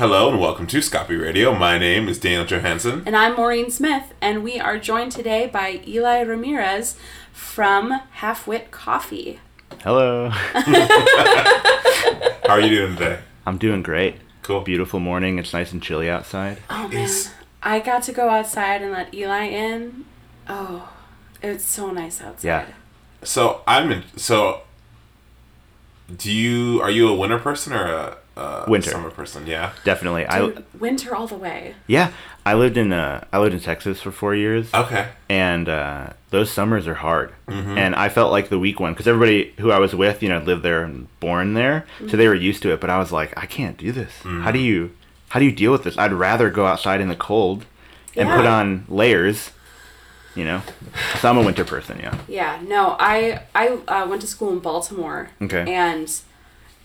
Hello and welcome to Scoppy Radio. My name is Daniel Johansson. And I'm Maureen Smith, and we are joined today by Eli Ramirez from Half Wit Coffee. Hello. How are you doing today? I'm doing great. Cool. Beautiful morning. It's nice and chilly outside. Oh man, Is- I got to go outside and let Eli in. Oh, it's so nice outside. Yeah. So I'm in. So, do you are you a winter person or a, a Winter. summer person? Yeah. Definitely. I winter all the way. yeah. I lived in uh I lived in Texas for four years, Okay. and uh, those summers are hard. And I felt like the weak one because everybody who I was with, you know, lived there and born there, so they were used to it. But I was like, I can't do this. How do you how do you deal with this? I'd rather go outside in the cold and put on layers. You know, so I'm a winter person. Yeah. Yeah, no, I I uh, went to school in Baltimore. Okay. And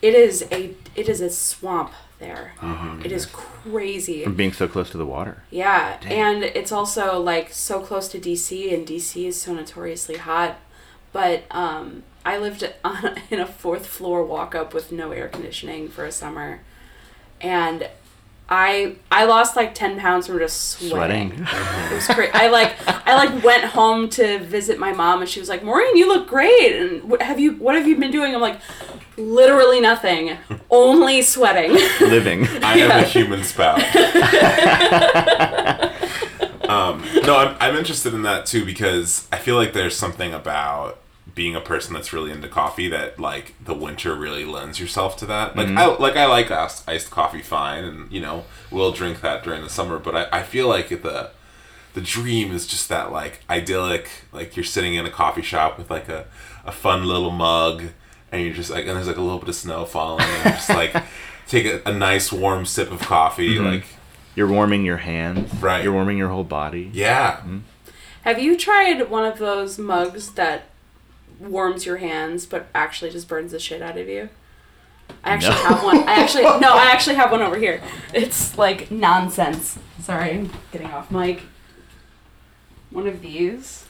it is a it is a swamp there. Oh, It is crazy. From being so close to the water. Yeah, and it's also like so close to DC, and DC is so notoriously hot. But um, I lived on, in a fourth floor walk up with no air conditioning for a summer, and I I lost like ten pounds from just sweating. Sweating. It was great. I like I like went home to visit my mom, and she was like, "Maureen, you look great." And what have you what have you been doing? I'm like, literally nothing, only sweating. Living. I am a human spout. um, no, I'm, I'm interested in that too because I feel like there's something about being a person that's really into coffee that like the winter really lends yourself to that. Like mm-hmm. I like I like iced, iced coffee fine, and you know we'll drink that during the summer. But I, I feel like the the dream is just that like idyllic like you're sitting in a coffee shop with like a, a fun little mug and you're just like and there's like a little bit of snow falling and you're just like take a, a nice warm sip of coffee mm-hmm. like You're warming your hands. Right. You're warming your whole body. yeah mm-hmm. Have you tried one of those mugs that warms your hands but actually just burns the shit out of you? I actually No. have one. I actually no, I actually have one over here. It's like nonsense. Sorry, I'm getting off mic. One of these.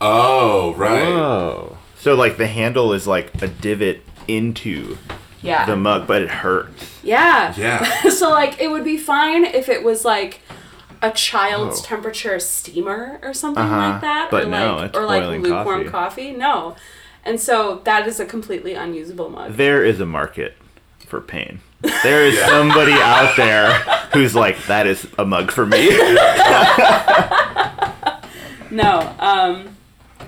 oh right Whoa. So like the handle is like a divot into Yeah. the mug, but it hurts. yeah. yeah so like it would be fine if it was like a child's Oh. temperature steamer or something Uh-huh. like that. But or no, like it's or like lukewarm coffee. coffee. No. And so that is a completely unusable mug. There is a market for pain. There is somebody out there who's like, that is a mug for me. No, um,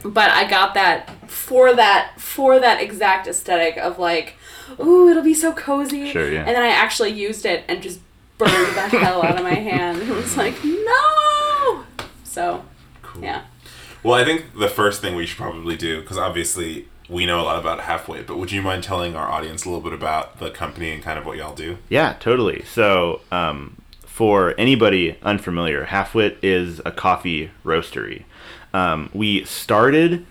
but I got that for that for that exact aesthetic of like, ooh, it'll be so cozy. Sure, yeah. And then I actually used it and just burned the hell out of my hand. It was like, no. So, cool. yeah. well i think the first thing we should probably do because obviously we know a lot about Halfwit but would you mind telling our audience a little bit about the company and kind of what y'all do Yeah, totally. So, um, for anybody unfamiliar, Halfwit is a coffee roastery. Um, we started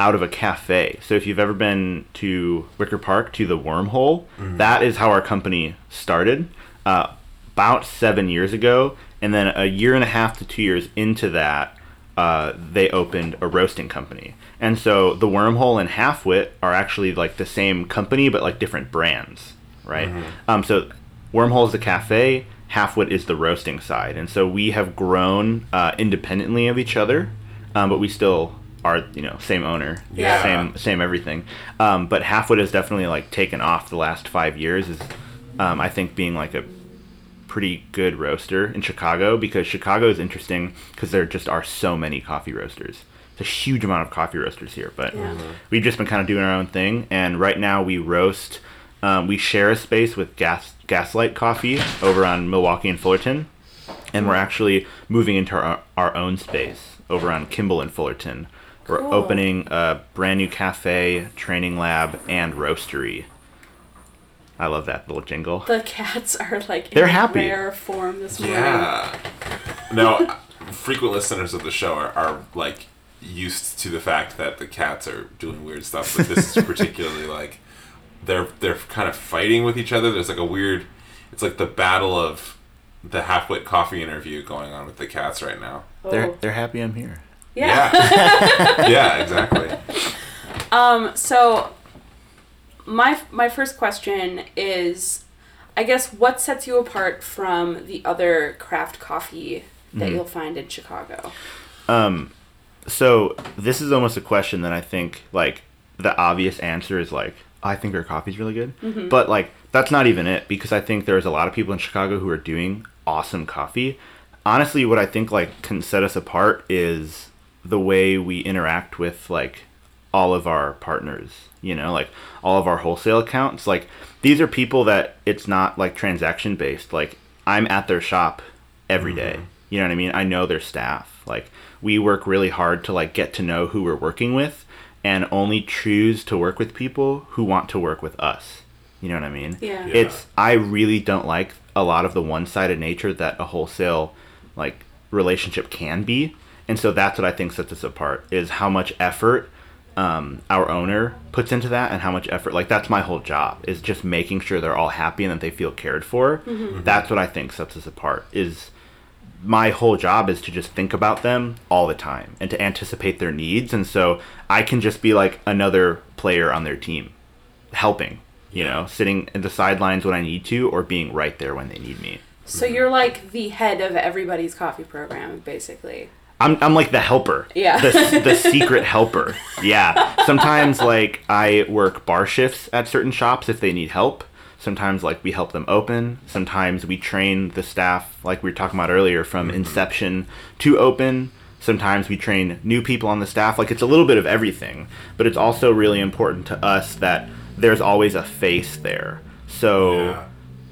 out of a cafe. So, if you've ever been to Wicker Park to the Wormhole, that is how our company started uh, about seven years ago. And then a year and a half to two years into that, uh, they opened a roasting company. And so the Wormhole and Halfwit are actually like the same company, but like different brands, right? Um, so Wormhole is the cafe, Halfwit is the roasting side. And so we have grown uh, independently of each other, um, but we still are, you know, same owner, Yeah. same same everything. Um, but Halfwit has definitely like taken off the last five years. Is um, I think being like a pretty good roaster in Chicago because Chicago is interesting because there just are so many coffee roasters. It's a huge amount of coffee roasters here, but Yeah. we've just been kind of doing our own thing. And right now we roast. Um, we share a space with Gas Gaslight Coffee over on Milwaukee and Fullerton, and we're actually moving into our, our own space over on Kimball and Fullerton. We're Cool. opening a brand new cafe, training lab, and roastery. I love that little jingle. The cats are like They're in happy. rare form this morning. Yeah. Now, frequent listeners of the show are, are like used to the fact that the cats are doing weird stuff, but this is particularly like they're they're kind of fighting with each other. There's like a weird. It's like the battle of the half-wit coffee interview going on with the cats right now. They're Oh. they're happy I'm here. Yeah. Yeah, yeah exactly. Um, so my my first question is I guess what sets you apart from the other craft coffee that you'll find in Chicago? Um, so this is almost a question that I think like the obvious answer is like I think our coffee's really good, but like that's not even it because I think there's a lot of people in Chicago who are doing awesome coffee. Honestly, what I think like can set us apart is the way we interact with like all of our partners, you know, like all of our wholesale accounts. Like these are people that it's not like transaction based. Like I'm at their shop every day. Mm-hmm. You know what I mean? I know their staff. Like we work really hard to like get to know who we're working with and only choose to work with people who want to work with us. You know what I mean? Yeah. Yeah. It's I really don't like a lot of the one-sided nature that a wholesale like relationship can be. And so that's what I think sets us apart is how much effort um, our owner puts into that and how much effort like that's my whole job is just making sure they're all happy and that they feel cared for. That's what i think sets us apart is my whole job is to just think about them all the time and to anticipate their needs. And so i can just be like another player on their team helping you know sitting at the sidelines when i need to or being right there when they need me. So you're like the head of everybody's coffee program, basically. I'm, I'm like the helper. Yeah. The, the secret helper. Yeah. Sometimes like I work bar shifts at certain shops if they need help. Sometimes like we help them open. Sometimes we train the staff like we were talking about earlier from mm-hmm. inception to open. Sometimes we train new people on the staff. Like it's a little bit of everything, but it's also really important to us that there's always a face there. So Yeah.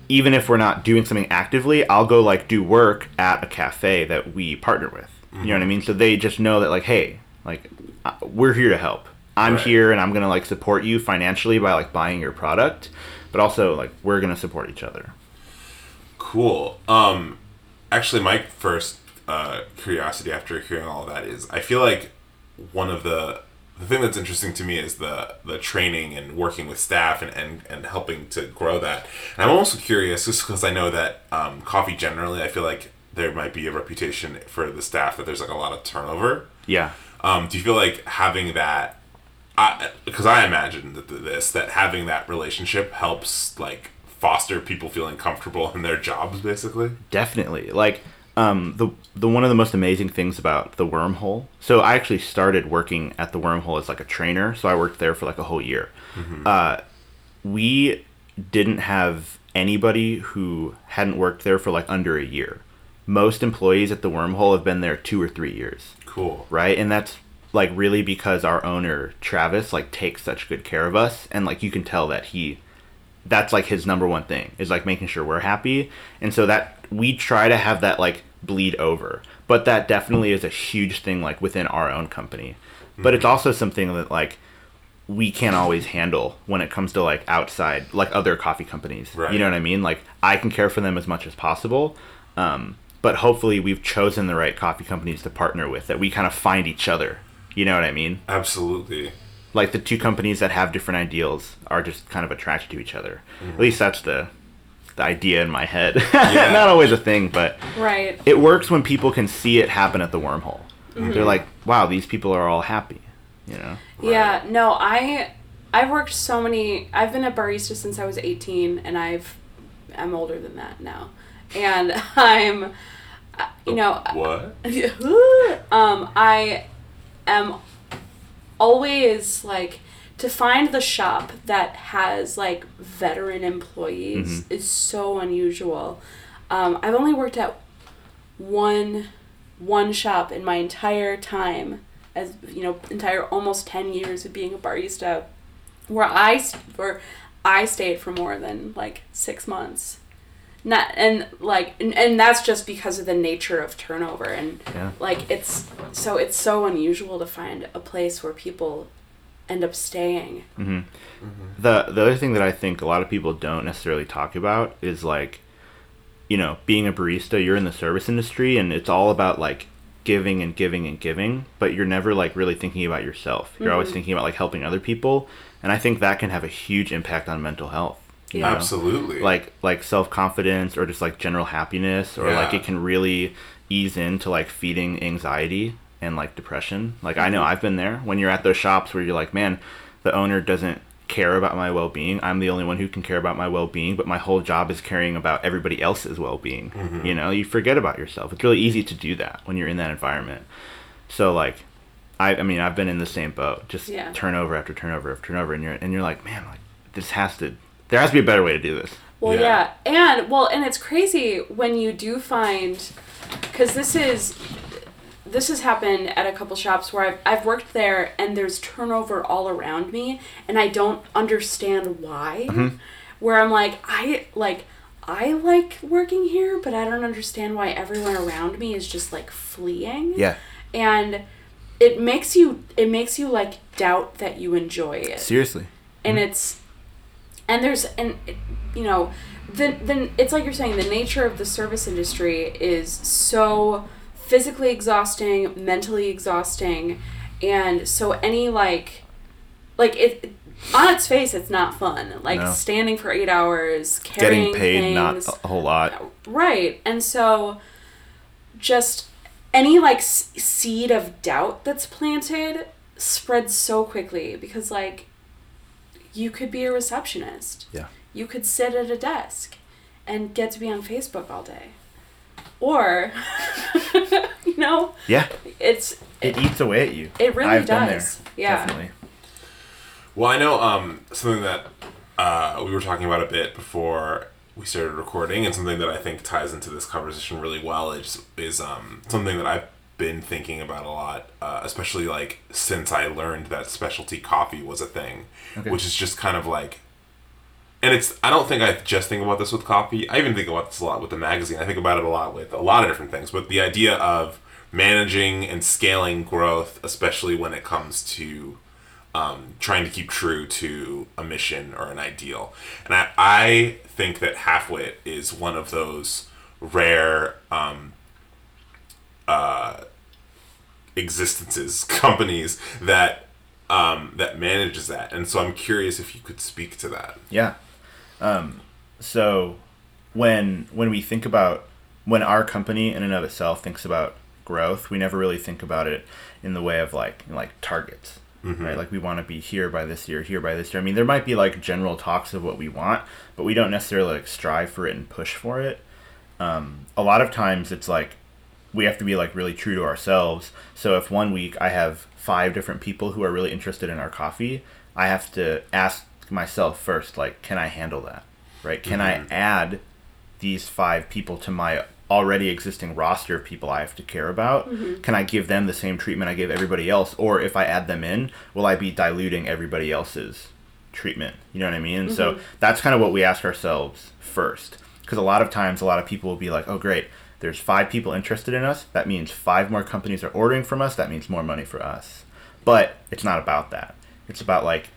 even if we're not doing something actively, I'll go like do work at a cafe that we partner with. You know what I mean? So they just know that like, hey, like uh, we're here to help. I'm Right. here and I'm gonna like support you financially by like buying your product, but also like we're gonna support each other. Cool. Um, actually, my first uh, curiosity after hearing all of that is, I feel like one of the the thing that's interesting to me is the the training and working with staff and, and, and helping to grow that. And I'm also curious, just because I know that um, coffee generally, I feel like there might be a reputation for the staff that there's like a lot of turnover. Yeah. Um, do you feel like having that? Because I, imagine that this that having that relationship helps like foster people feeling comfortable in their jobs, basically. Definitely. Like um, the the one of the most amazing things about the wormhole. So I actually started working at the wormhole as like a trainer. So I worked there for like a whole year. Uh, we didn't have anybody who hadn't worked there for like under a year. Most employees at the wormhole have been there two or three years. Cool. right? And that's like really because our owner Travis like takes such good care of us, and like you can tell that he, that's like his number one thing is like making sure we're happy, and so that we try to have that like bleed over, but that definitely is a huge thing like within our own company, but it's also something that like we can't always handle when it comes to like outside like other coffee companies. Right. you know what i mean? Like i can care for them as much as possible. Um, but hopefully we've chosen the right coffee companies to partner with that we kind of find each other. You know what i mean? Absolutely. like the two companies that have different ideals are just kind of attracted to each other. At mm-hmm. least that's the the idea in my head. Not always a thing but Right. it works when people can see it happen at the wormhole. Mm-hmm. They're like wow these people are all happy you know? Yeah, no, I I've worked so many I've been a barista since I was 18 and I've I'm older than that now. And I'm uh, you know What? um I am always like to find the shop that has like veteran employees is so unusual. Um, I've only worked at one one shop in my entire time as you know entire almost 10 years of being a barista where I where I stayed for more than like 6 months not and like and, and that's just because of the nature of turnover and Yeah. like it's so it's so unusual to find a place where people end up staying. Mm-hmm. Mm-hmm. The the other thing that I think a lot of people don't necessarily talk about is like you know being a barista you're in the service industry and it's all about like giving and giving and giving but you're never like really thinking about yourself. You're always mm-hmm. thinking about like helping other people and I think that can have a huge impact on mental health you know? Absolutely. like like self-confidence or just like general happiness or like it can really ease into like feeding anxiety and like depression like i know i've been there when you're at those shops where you're like man the owner doesn't care about my well-being. I'm the only one who can care about my well-being, but my whole job is caring about everybody else's well-being. Mm-hmm. You know, you forget about yourself. It's really easy to do that when you're in that environment. So like I I mean, I've been in the same boat. Just Yeah. turnover after turnover after turnover and you're and you're like, "Man, like this has to there has to be a better way to do this." Well, Yeah. yeah. and well, and it's crazy when you do find, because this is, this has happened at a couple shops where I've I've worked there and there's turnover all around me and I don't understand why. Mm-hmm. Where I'm like I like I like working here, but I don't understand why everyone around me is just like fleeing. Yeah. And it makes you it makes you like doubt that you enjoy it Seriously. and it's and there's and you know then then it's like you're saying the nature of the service industry is so physically exhausting mentally exhausting and so any like like it on its face it's not fun like No. standing for eight hours carrying Getting paid things, not a whole lot. Right. And so just any like s- seed of doubt that's planted spreads so quickly because like you could be a receptionist. Yeah. You could sit at a desk and get to be on Facebook all day. Or you know, Yeah. it's It eats away at you. it really I've been does. there. Yeah. Definitely. Well, I know um, something that uh, we were talking about a bit before we started recording, and something that I think ties into this conversation really well is is um, something that I've been thinking about a lot, uh, especially like since I learned that specialty coffee was a thing, Okay. which is just kind of like. And it's, I don't think I just think about this with coffee. I even think about this a lot with the magazine. I think about it a lot with a lot of different things. But the idea of managing and scaling growth, especially when it comes to um, trying to keep true to a mission or an ideal. And I, I think that Halfwit is one of those rare um, uh, existences, companies that um, that manages that. And so I'm curious if you could speak to that. Yeah. Um, so when when we think about when our company in and of itself thinks about growth, we never really think about it in the way of like like targets. Right? Like we want to be here by this year, here by this year. I mean, there might be like general talks of what we want, but we don't necessarily like strive for it and push for it. Um, a lot of times it's like we have to be like really true to ourselves. So if one week I have five different people who are really interested in our coffee, I have to ask myself first, like, can I handle that? Right? Can I mm-hmm. add these five people to my already existing roster of people I have to care about? Mm-hmm. Can I give them the same treatment I give everybody else? Or if I add them in, will I be diluting everybody else's treatment? You know what I mean? And So mm-hmm. that's kind of what we ask ourselves first. Because a lot of times, a lot of people will be like, oh, great, there's five people interested in us. That means five more companies are ordering from us. That means more money for us. But it's not about that. It's about like,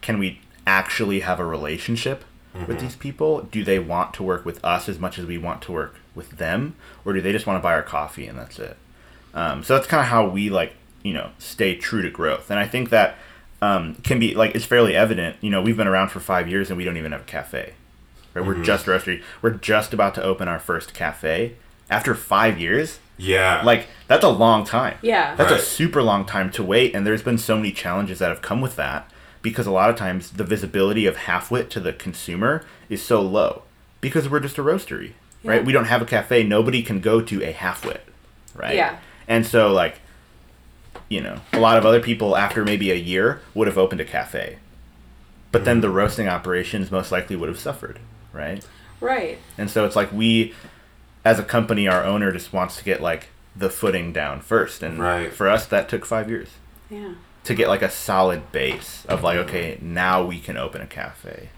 can we actually have a relationship with these people? Do they want to work with us as much as we want to work with them, or do they just want to buy our coffee and that's it? Um, so that's kind of how we like you know stay true to growth, and I think that um, can be like it's fairly evident. You know, we've been around for five years and we don't even have a cafe. Right? We're just a roastery. We're just about to open our first cafe after five years. Yeah. Like that's a long time. Yeah. That's Right. a super long time to wait, and there's been so many challenges that have come with that because a lot of times the visibility of halfwit to the consumer is so low because we're just a roastery, right? We don't have a cafe. Nobody can go to a halfwit, right? Yeah. And so like, you know, a lot of other people after maybe a year would have opened a cafe, but then mm-hmm. the roasting operations most likely would have suffered, right? Right. And so it's like we, as a company, our owner just wants to get like the footing down first, and Right. for us that took five years Yeah. to get like a solid base of like mm-hmm. okay now we can open a cafe.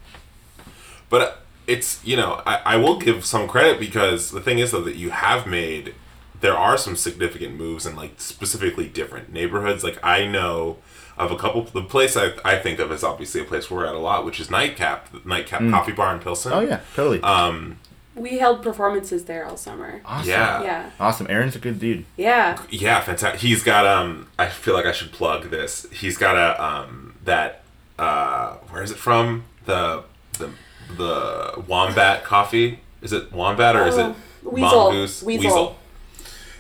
But uh, it's you know I, I will give some credit because the thing is though that you have made there are some significant moves in like specifically different neighborhoods. Like I know of a couple. The place I, I think of is obviously a place we're at a lot, which is Nightcap, the Nightcap mm. Coffee Bar in Pilsen. Oh yeah, totally. Um. We held performances there all summer. awesome. Yeah. Yeah. Awesome. Aaron's a good dude. Yeah. Yeah, fantastic. He's got um. I feel like I should plug this. He's got a um that uh where is it from the the the Wombat coffee. Is it Wombat or is it Oh, Weasel. Mongoose? Weasel.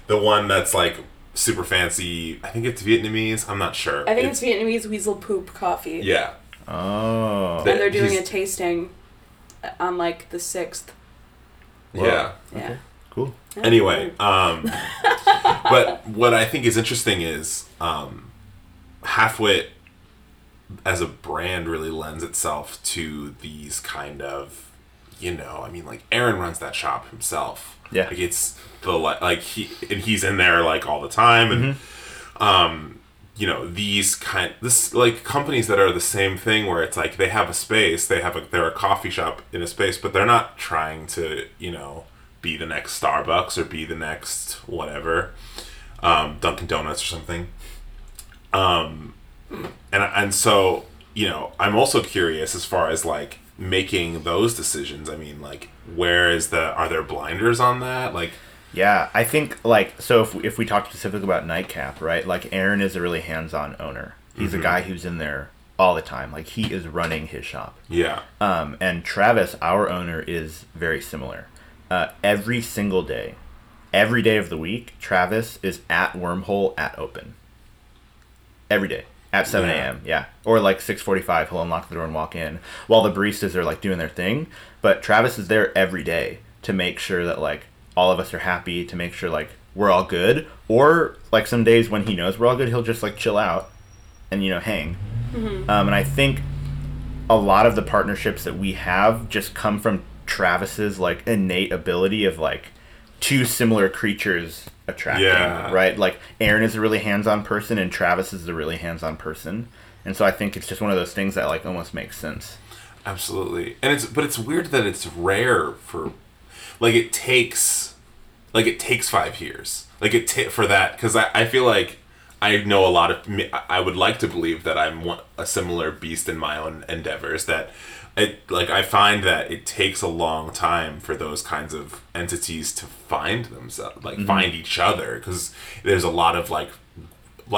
The one that's like super fancy. I think it's Vietnamese. I'm not sure. I think it's, Vietnamese weasel poop coffee. yeah. Oh. And they're doing a tasting on like the sixth. Yeah. Yeah. Okay. Cool. Yeah. Anyway, um, but what I think is interesting is um, Halfwit as a brand really lends itself to these kind of, you know, I mean, like Aaron runs that shop himself. Yeah. like it's the li- like he and he's in there like all the time and um you know these kind this like companies that are the same thing where it's like they have a space they have a they're a coffee shop in a space but they're not trying to you know be the next starbucks or be the next whatever um dunkin donuts or something. Um and and so you know i'm also curious as far as like making those decisions. I mean like where is the are there blinders on that? Like Yeah, I think like so if if we talk specifically about Nightcap, right? Like Aaron is a really hands-on owner. He's a guy who's in there all the time. Like he is running his shop. yeah Um, and Travis, our owner, is very similar. Uh, every single day, every day of the week, Travis is at Wormhole at open. Every day at 7 Yeah. a.m. Yeah, or like 6:45, he'll unlock the door and walk in while the baristas are like doing their thing. But Travis is there every day to make sure that like all of us are happy, to make sure like we're all good. Or like some days when he knows we're all good, he'll just like chill out and you know hang. Um, and I think a lot of the partnerships that we have just come from Travis's like innate ability of like two similar creatures attracting, Yeah. right? Like Aaron is a really hands-on person and Travis is a really hands-on person. And so I think it's just one of those things that like almost makes sense. Absolutely. And it's but it's weird that it's rare for like it takes like it takes 5 years. Like it ta- for that cuz I I feel like I know a lot of me- I would like to believe that I'm one, a similar beast in my own endeavors that it like I find that it takes a long time for those kinds of entities to find themselves like find each other cuz there's a lot of like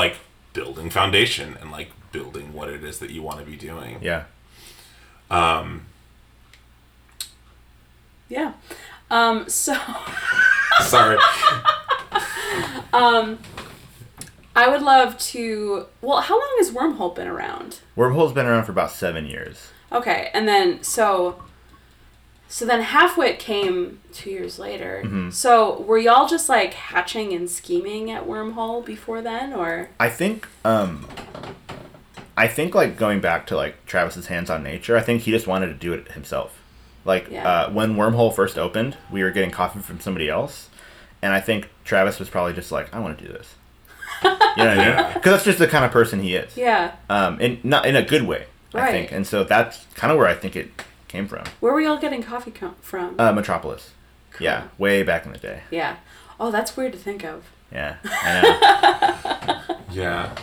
like building foundation and like building what it is that you want to be doing. Yeah. Um yeah. Um, so Sorry. Um, I would love to. Well, how long has Wormhole been around? Wormhole's been around for about seven years. Okay, and then so. So then Halfwit came two years later. Mm-hmm. So were y'all just like hatching and scheming at Wormhole before then, or I think um I think like going back to like Travis's hands-on nature, I think he just wanted to do it himself. Like Yeah. uh, when Wormhole first opened, we were getting coffee from somebody else, and I think Travis was probably just like, I want to do this. You know what I mean? Because that's just the kind of person he is. yeah? Um, and not in a good way, I think. And so that's kind of where I think it came from. Where were y'all getting coffee co- from? Uh, Metropolis. Yeah, way back in the day. yeah. Oh, that's weird to think of. Yeah, I know. Yeah.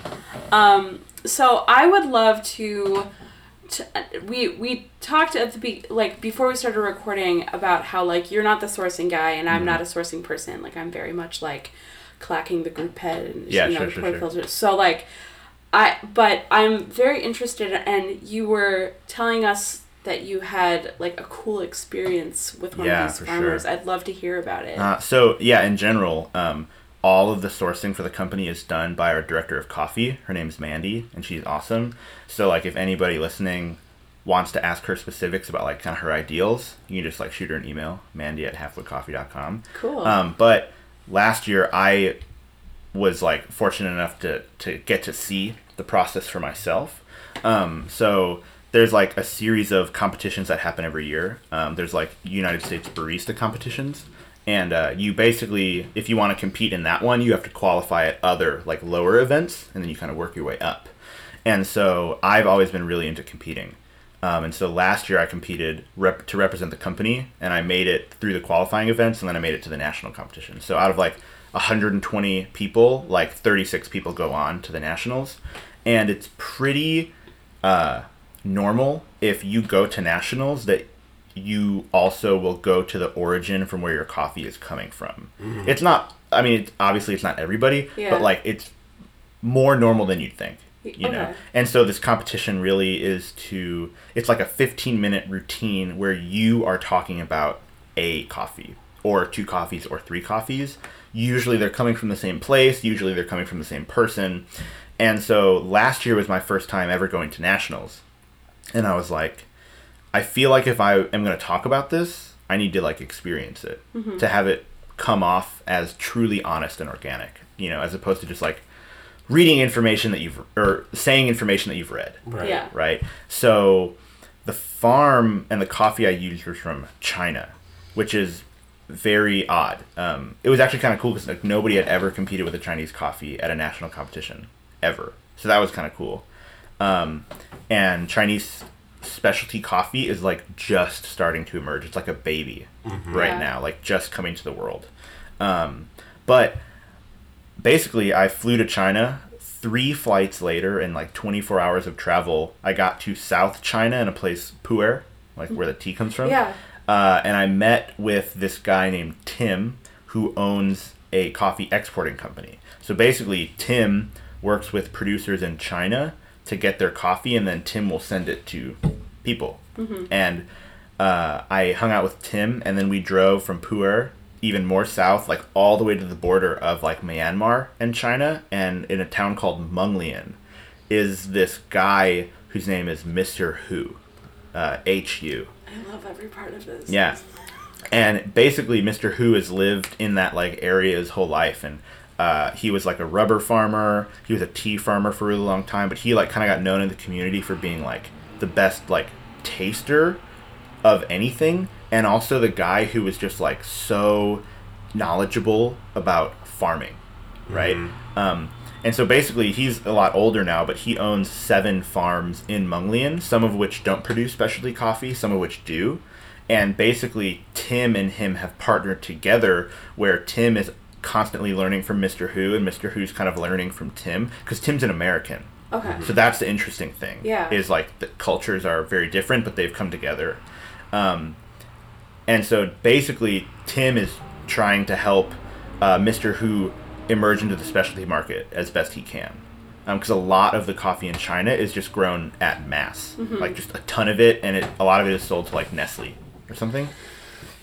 so I would love to, to we we talked at the be like before we started recording about how like you're not the sourcing guy and I'm not a sourcing person. Like I'm very much like clacking the group head and Yeah, you know sure, sure, pour sure. filters so like I but I'm very interested and you were telling us that you had like a cool experience with one Yeah, of these farmers. I'd love to hear about it. Uh, so yeah, in general, um, all of the sourcing for the company is done by our director of coffee. Her name's Mandy, and she's awesome. So like, if anybody listening wants to ask her specifics about like kind of her ideals, you can just like shoot her an email, Mandy at halfwitcoffee.com. cool Um, but last year I was like fortunate enough to to get to see the process for myself. Um, so there's like a series of competitions that happen every year. Um, there's like United States barista competitions, and uh, you basically, if you want to compete in that one, you have to qualify at other like lower events, and then you kind of work your way up. And so I've always been really into competing. Um, and so last year I competed rep- to represent the company, and I made it through the qualifying events, and then I made it to the national competition. So out of like 120 people, like 36 people go on to the nationals, and it's pretty uh, normal if you go to nationals that you also will go to the origin from where your coffee is coming from. It's not. I mean, it's, obviously it's not everybody, Yeah. but like it's more normal than you'd think. You know, and so this competition really is to. It's like a 15 minute routine where you are talking about a coffee or two coffees or three coffees. Usually they're coming from the same place. Usually they're coming from the same person. And so last year was my first time ever going to nationals and I was like, I feel like if I am going to talk about this, I need to like experience it to have it come off as truly honest and organic, you know, as opposed to just like reading information that you've or saying information that you've read Right. Yeah. right? So the farm and the coffee I used was from China, which is very odd. Um, it was actually kind of cool because like nobody had ever competed with a Chinese coffee at a national competition ever, so that was kind of cool. Um, and Chinese specialty coffee is like just starting to emerge. It's like a baby right Yeah. now, like just coming to the world. Um, but basically I flew to China. Three flights later, in like 24 hours of travel, I got to South China in a place Pu'er, like where the tea comes from. Yeah. Uh, and I met with this guy named Tim, who owns a coffee exporting company. So basically, Tim works with producers in China to get their coffee, and then Tim will send it to people. And uh, I hung out with Tim, and then we drove from Pu'er even more south, like all the way to the border of like Myanmar and China, and in a town called Munglian, is this guy whose name is Mister Hu, uh, H U. I love every part of this. Yeah. And basically, Mr. Hu has lived in that like area his whole life, and uh, he was like a rubber farmer. He was a tea farmer for a really long time, but he like kind of got known in the community for being like the best like taster of anything, and also the guy who was just like so knowledgeable about farming, right? Um, and so basically, he's a lot older now, but he owns seven farms in Munglian, some of which don't produce specialty coffee, some of which do. And basically, Tim and him have partnered together where Tim is constantly learning from Mr. Hu, and Mr. Hu's kind of learning from Tim, because Tim's an American. Okay. So that's the interesting thing. Yeah. Is like the cultures are very different, but they've come together. Um, and so basically, Tim is trying to help uh, Mr. Hu emerge into the specialty market as best he can. Because a lot of the coffee in China is just grown at mass, like just a ton of it, and it, a lot of it is sold to like Nestle or something.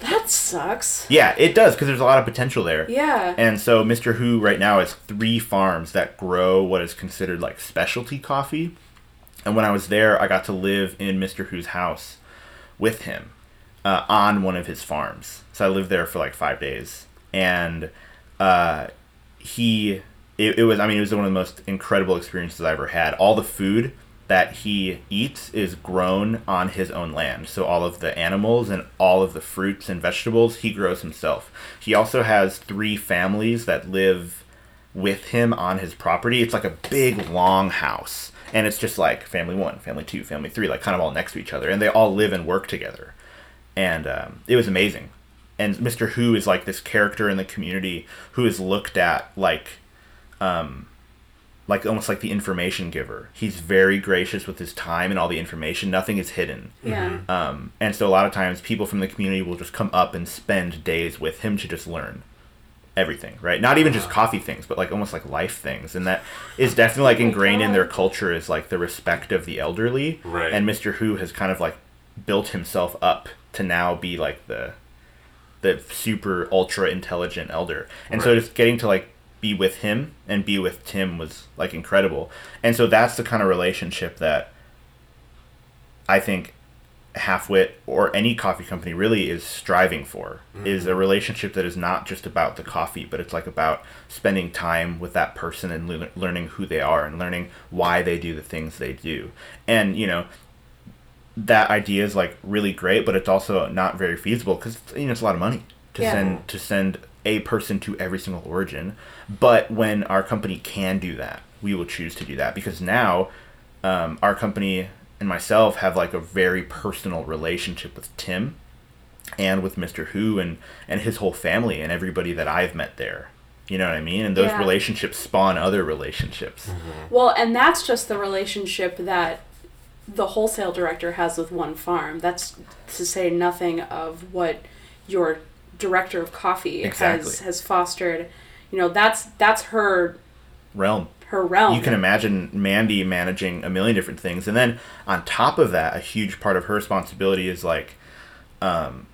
That sucks. Yeah, it does because there's a lot of potential there. Yeah. And so Mr. Hu right now has three farms that grow what is considered like specialty coffee. And when I was there, I got to live in Mr. Hu's house with him uh, on one of his farms. So I lived there for like five days. And uh, he, it, it was, I mean, it was one of the most incredible experiences I ever had. All the food that he eats is grown on his own land. So all of the animals and all of the fruits and vegetables he grows himself. He also has three families that live with him on his property. It's like a big long house. And it's just like family one, family two, family three, like kind of all next to each other. And they all live and work together. And um, it was amazing. And Mr. Hu is like this character in the community who is looked at like um, like almost like the information giver. He's very gracious with his time and all the information. Nothing is hidden. yeah. Um, and so a lot of times people from the community will just come up and spend days with him to just learn everything, right? Not even just coffee things, but like almost like life things. And that is definitely like Oh ingrained in their culture is like the respect of the elderly. Right. And Mr. Hu has kind of like built himself up to now be like the the super ultra intelligent elder. And so Right. just getting to like be with him and be with Tim was like incredible. And so that's the kind of relationship that I think Halfwit or any coffee company really is striving for is a mm-hmm. relationship that is not just about the coffee, but it's like about spending time with that person and lear- learning who they are and learning why they do the things they do. And you know, that idea is like really great, but it's also not very feasible because you know it's a lot of money to Yeah. send to send a person to every single origin. But when our company can do that, we will choose to do that because now um, our company and myself have like a very personal relationship with Tim and with Mr. Hu and and his whole family and everybody that I've met there. You know what I mean? And those Yeah. relationships spawn other relationships. Well, and that's just the relationship that the wholesale director has with one farm. That's to say nothing of what your director of coffee has Exactly. has fostered. You know, that's that's her Realm. her realm. You can imagine Mandy managing a million different things, and then on top of that, a huge part of her responsibility is like um,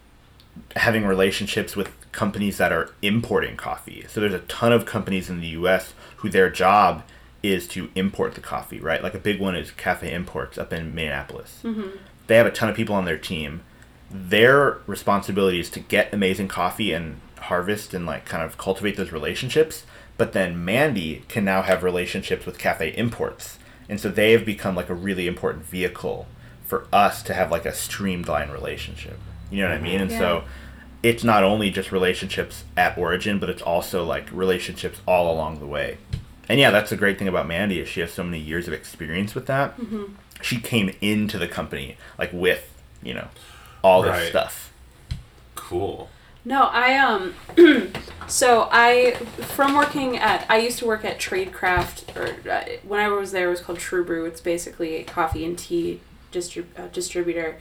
having relationships with companies that are importing coffee. So there's a ton of companies in the U.S. who their job is to import the coffee, right? Like a big one is Cafe Imports up in Minneapolis. They have a ton of people on their team. Their responsibility is to get amazing coffee and harvest and like kind of cultivate those relationships. But then Mandy can now have relationships with Cafe Imports. And so they have become like a really important vehicle for us to have like a streamlined relationship. You know what I mean? And so it's not only just relationships at origin, but it's also like relationships all along the way. And yeah, that's the great thing about Mandy is she has so many years of experience with that. Mm-hmm. She came into the company like with you know all this Right. stuff. Cool. No, I um so I from working at I used to work at Tradecraft or uh, when I was there it was called True Brew. It's basically a coffee and tea distrib- uh, distributor.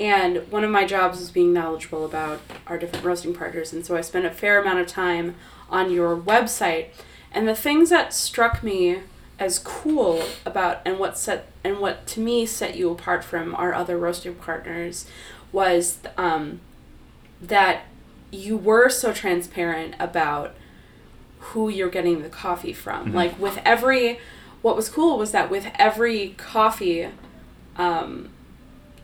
And one of my jobs was being knowledgeable about our different roasting partners and so I spent a fair amount of time on your website. And the things that struck me as cool about and what set and what to me set you apart from our other roasting partners was um, that you were so transparent about who you're getting the coffee from. Like with every, what was cool was that with every coffee, um,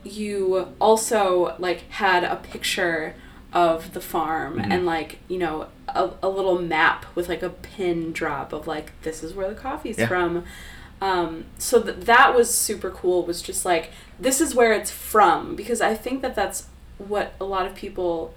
you also like had a picture of the farm and like you know a, a little map with like a pin drop of like this is where the coffee's Yeah. from um, so th- that was super cool was just like this is where it's from because i think that that's what a lot of people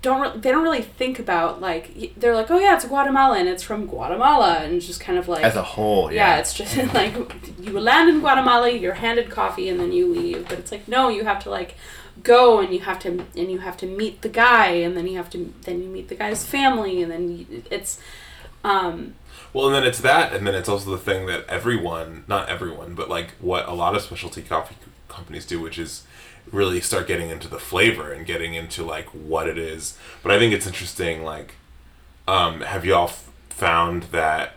don't re- they don't really think about like they're like oh yeah it's Guatemala and it's from Guatemala and it's just kind of like As a whole, yeah. yeah. it's just like you land in Guatemala, you're handed coffee, and then you leave. But it's like no, you have to like go and you have to and you have to meet the guy, and then you have to then you meet the guy's family, and then you, it's um Well, and then it's that, and then it's also the thing that everyone, not everyone, but like what a lot of specialty coffee companies do, which is really start getting into the flavor and getting into like what it is. But I think it's interesting, like, um, have y'all f- found that,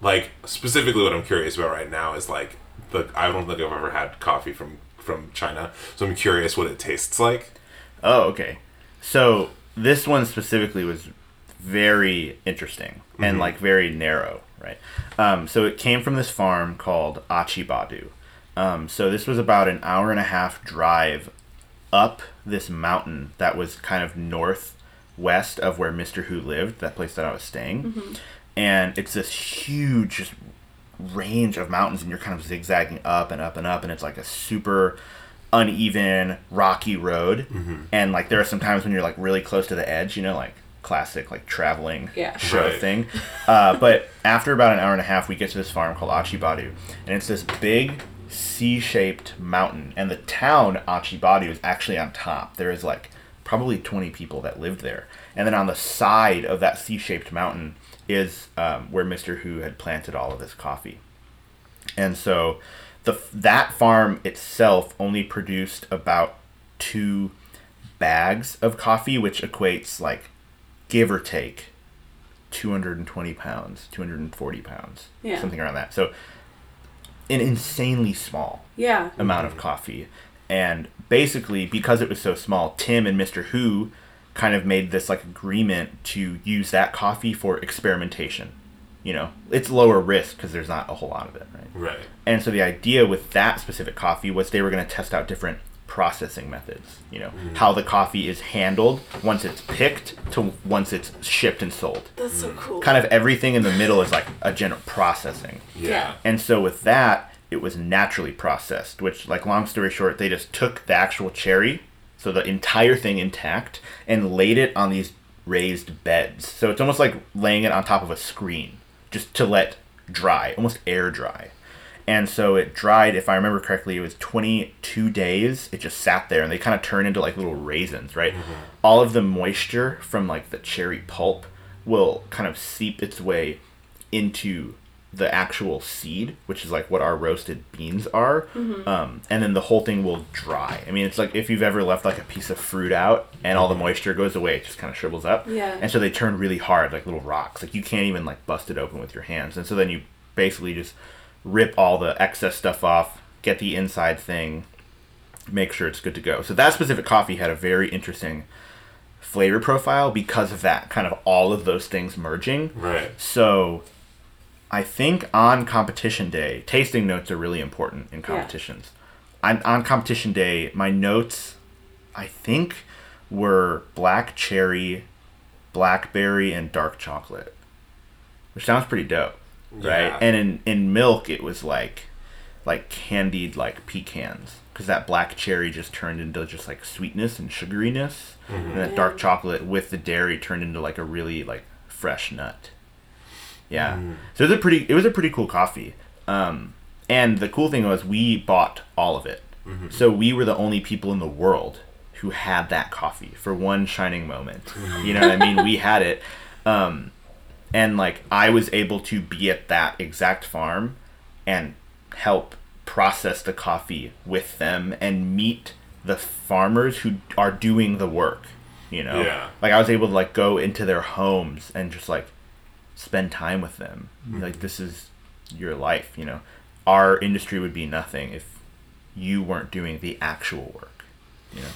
like, specifically what I'm curious about right now is like, the I don't think I've ever had coffee from from China, so I'm curious what it tastes like. Oh, okay. So this one specifically was very interesting and like very narrow, right? Um, so it came from this farm called Achibadu. Um, so this was about an hour and a half drive up this mountain that was kind of northwest of where Mr. Hu lived, that place that I was staying. And it's this huge range of mountains and you're kind of zigzagging up and up and up and it's like a super uneven rocky road and like there are some times when you're like really close to the edge you know like classic like traveling Yeah. show Right. thing uh, but after about an hour and a half we get to this farm called achibadu and it's this big c-shaped mountain and the town achibadu is actually on top there is like probably 20 people that lived there and then on the side of that c-shaped mountain is um, where mr hu had planted all of this coffee and so the that farm itself only produced about two bags of coffee, which equates like give or take 220 pounds, 240 pounds, Yeah. something around that. So an insanely small yeah amount of coffee. And basically, because it was so small, Tim and Mr. Hu kind of made this like agreement to use that coffee for experimentation. You know, it's lower risk because there's not a whole lot of it, right? Right. And so the idea with that specific coffee was they were going to test out different processing methods. You know, how the coffee is handled once it's picked to once it's shipped and sold. that's so cool Kind of everything in the middle is like a general processing. Yeah. Yeah. And so with that, it was naturally processed, which, like, long story short, they just took the actual cherry, so the entire thing intact, and laid it on these raised beds. So it's almost like laying it on top of a screen, just to let dry, almost air dry. And so it dried, if I remember correctly, it was 22 days. It just sat there and they kind of turn into like little raisins, right? Mm-hmm. All of the moisture from like the cherry pulp will kind of seep its way into the actual seed, which is like what our roasted beans are. Mm-hmm. Um, and then the whole thing will dry. I mean, it's like if you've ever left like a piece of fruit out and all the mm-hmm. moisture goes away, it just kind of shrivels up. Yeah. And so they turn really hard, like little rocks. Like you can't even like bust it open with your hands. And so then you basically just rip all the excess stuff off, get the inside thing, make sure it's good to go. So that specific coffee had a very interesting flavor profile because of that kind of all of those things merging. Right. So I think on competition day, tasting notes are really important in competitions. On, on competition day, my notes, I think, were black cherry, blackberry, and dark chocolate, which sounds pretty dope, right? Yeah. And in, in milk, it was like, like candied like pecans, because that black cherry just turned into just like sweetness and sugariness, and that dark chocolate with the dairy turned into like a really like fresh nut. Yeah. So it was a pretty it was a pretty cool coffee. Um, and the cool thing was we bought all of it. So we were the only people in the world who had that coffee for one shining moment. You know what I mean? We had it. Um, and like I was able to be at that exact farm and help process the coffee with them and meet the farmers who are doing the work, you know? Yeah. Like I was able to like go into their homes and just like spend time with them. Like this is your life, you know. Our industry would be nothing if you weren't doing the actual work. You know.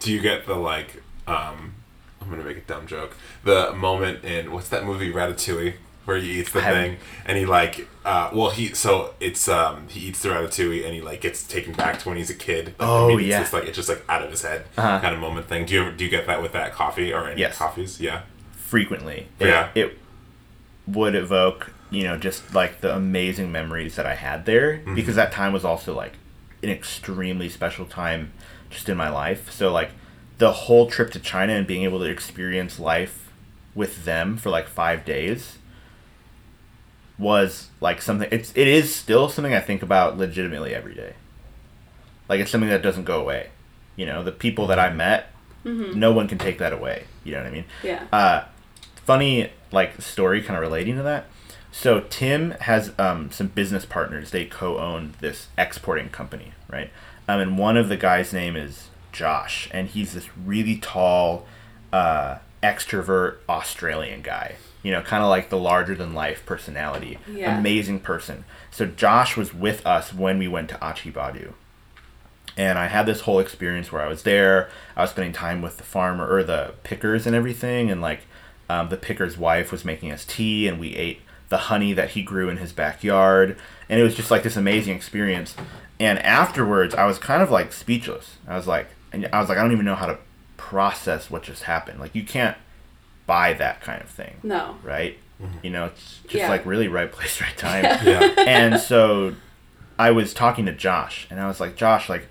Do you get the like? um I'm gonna make a dumb joke. The moment in what's that movie Ratatouille where he eats the I thing and he like, uh, well he so it's um he eats the ratatouille and he like gets taken back to when he's a kid. Like, Oh, I mean, it's yeah. just like it's just like out of his head Uh-huh. kind of moment thing. Do you ever, do you get that with that coffee or any Yes. coffees? Yeah. frequently. It, Yeah. It would evoke, you know, just like the amazing memories that I had there because that time was also like an extremely special time just in my life. So like the whole trip to China and being able to experience life with them for like 5 days was like something it's it is still something I think about legitimately every day. Like it's something that doesn't go away. You know, the people that I met, no one can take that away. You know what I mean? Yeah. uh, funny like story kind of relating to that. So Tim has um, some business partners. They co-own this exporting company, right? Um, and one of the guys' name is Josh, and he's this really tall, uh, extrovert Australian guy. You know, kind of like the larger than life personality. Yeah. Amazing person. So Josh was with us when we went to Achibadu and I had this whole experience where I was there. I was spending time with the farmer or the pickers and everything, and like um, the picker's wife was making us tea, and we ate the honey that he grew in his backyard, and it was just like this amazing experience. And afterwards, I was kind of like speechless. I was like, and I was like, I don't even know how to process what just happened. Like you can't buy that kind of thing, No. right? Mm-hmm. You know, it's just Yeah. like really right place, right time Yeah. and so I was talking to Josh, and I was like, Josh, like,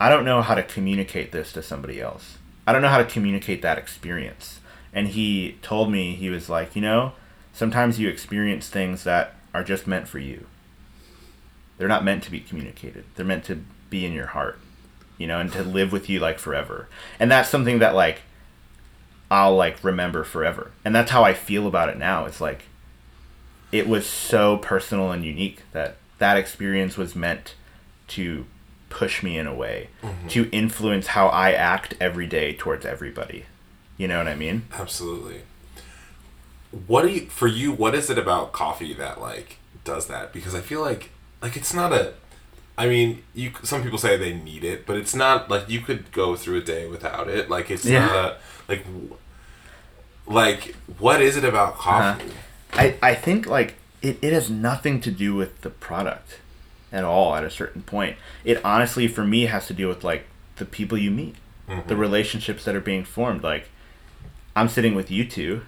I don't know how to communicate this to somebody else. I don't know how to communicate that experience. And he told me, he was like, you know, sometimes you experience things that are just meant for you. They're not meant to be communicated, they're meant to be in your heart, you know, and to live with you like forever. And that's something that, like, I'll like remember forever. And that's how I feel about it now. It's like, it was so personal and unique that that experience was meant to push me in a way mm-hmm. to influence how I act every day towards everybody. You know what I mean? Absolutely. What do you for you? What is it about coffee that like does that? Because I feel like like it's not a. I mean, you. Some people say they need it, but it's not like you could go through a day without it. Like it's Yeah. not a like. Like what is it about uh-huh. coffee? I, I think like it, it has nothing to do with the product at all at a certain point. It honestly for me has to do with like the people you meet. Mm-hmm. The relationships that are being formed. Like I'm sitting with you two.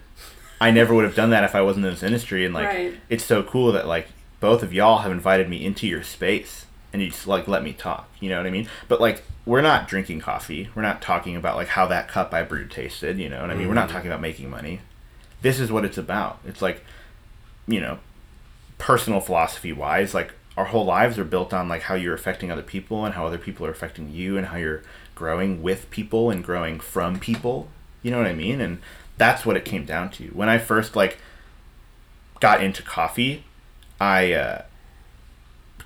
I never would have done that if I wasn't in this industry and like Right. it's so cool that like both of y'all have invited me into your space and you just like let me talk. You know what I mean? But like we're not drinking coffee. We're not talking about like how that cup I brewed tasted, you know what I mean? We're not talking about making money. This is what it's about. It's like you know, personal philosophy wise, like our whole lives are built on like how you're affecting other people and how other people are affecting you and how you're growing with people and growing from people. You know what I mean? And that's what it came down to. When I first like got into coffee, I uh,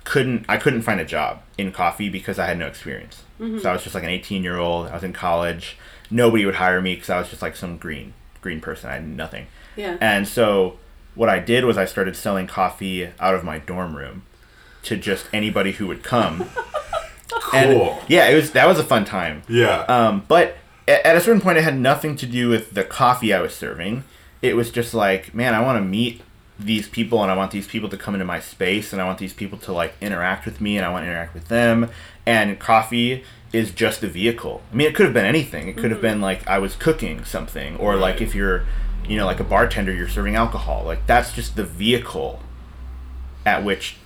couldn't I couldn't find a job in coffee because I had no experience. So I was just like an 18 year old. I was in college. Nobody would hire me because I was just like some green green person. I had nothing. Yeah. And so what I did was I started selling coffee out of my dorm room to just anybody who would come. And Cool. yeah, it was that was a fun time. Yeah. Um, but at a certain point, it had nothing to do with the coffee I was serving. It was just like, man, I want to meet these people and I want these people to come into my space and I want these people to like interact with me and I want to interact with them and coffee is just a vehicle. I mean, it could have been anything. It could have mm-hmm. been like I was cooking something or like if you're, you know, like a bartender, you're serving alcohol. Like that's just the vehicle at which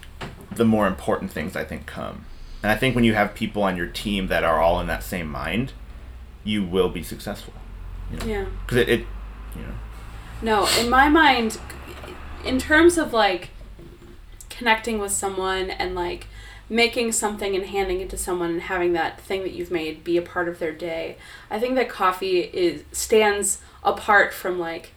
the more important things I think come. And I think when you have people on your team that are all in that same mind, you will be successful. you Yeah. Because it, it, you know, No, in my mind, in terms of like connecting with someone and like making something and handing it to someone and having that thing that you've made be a part of their day, I think that coffee is stands apart from like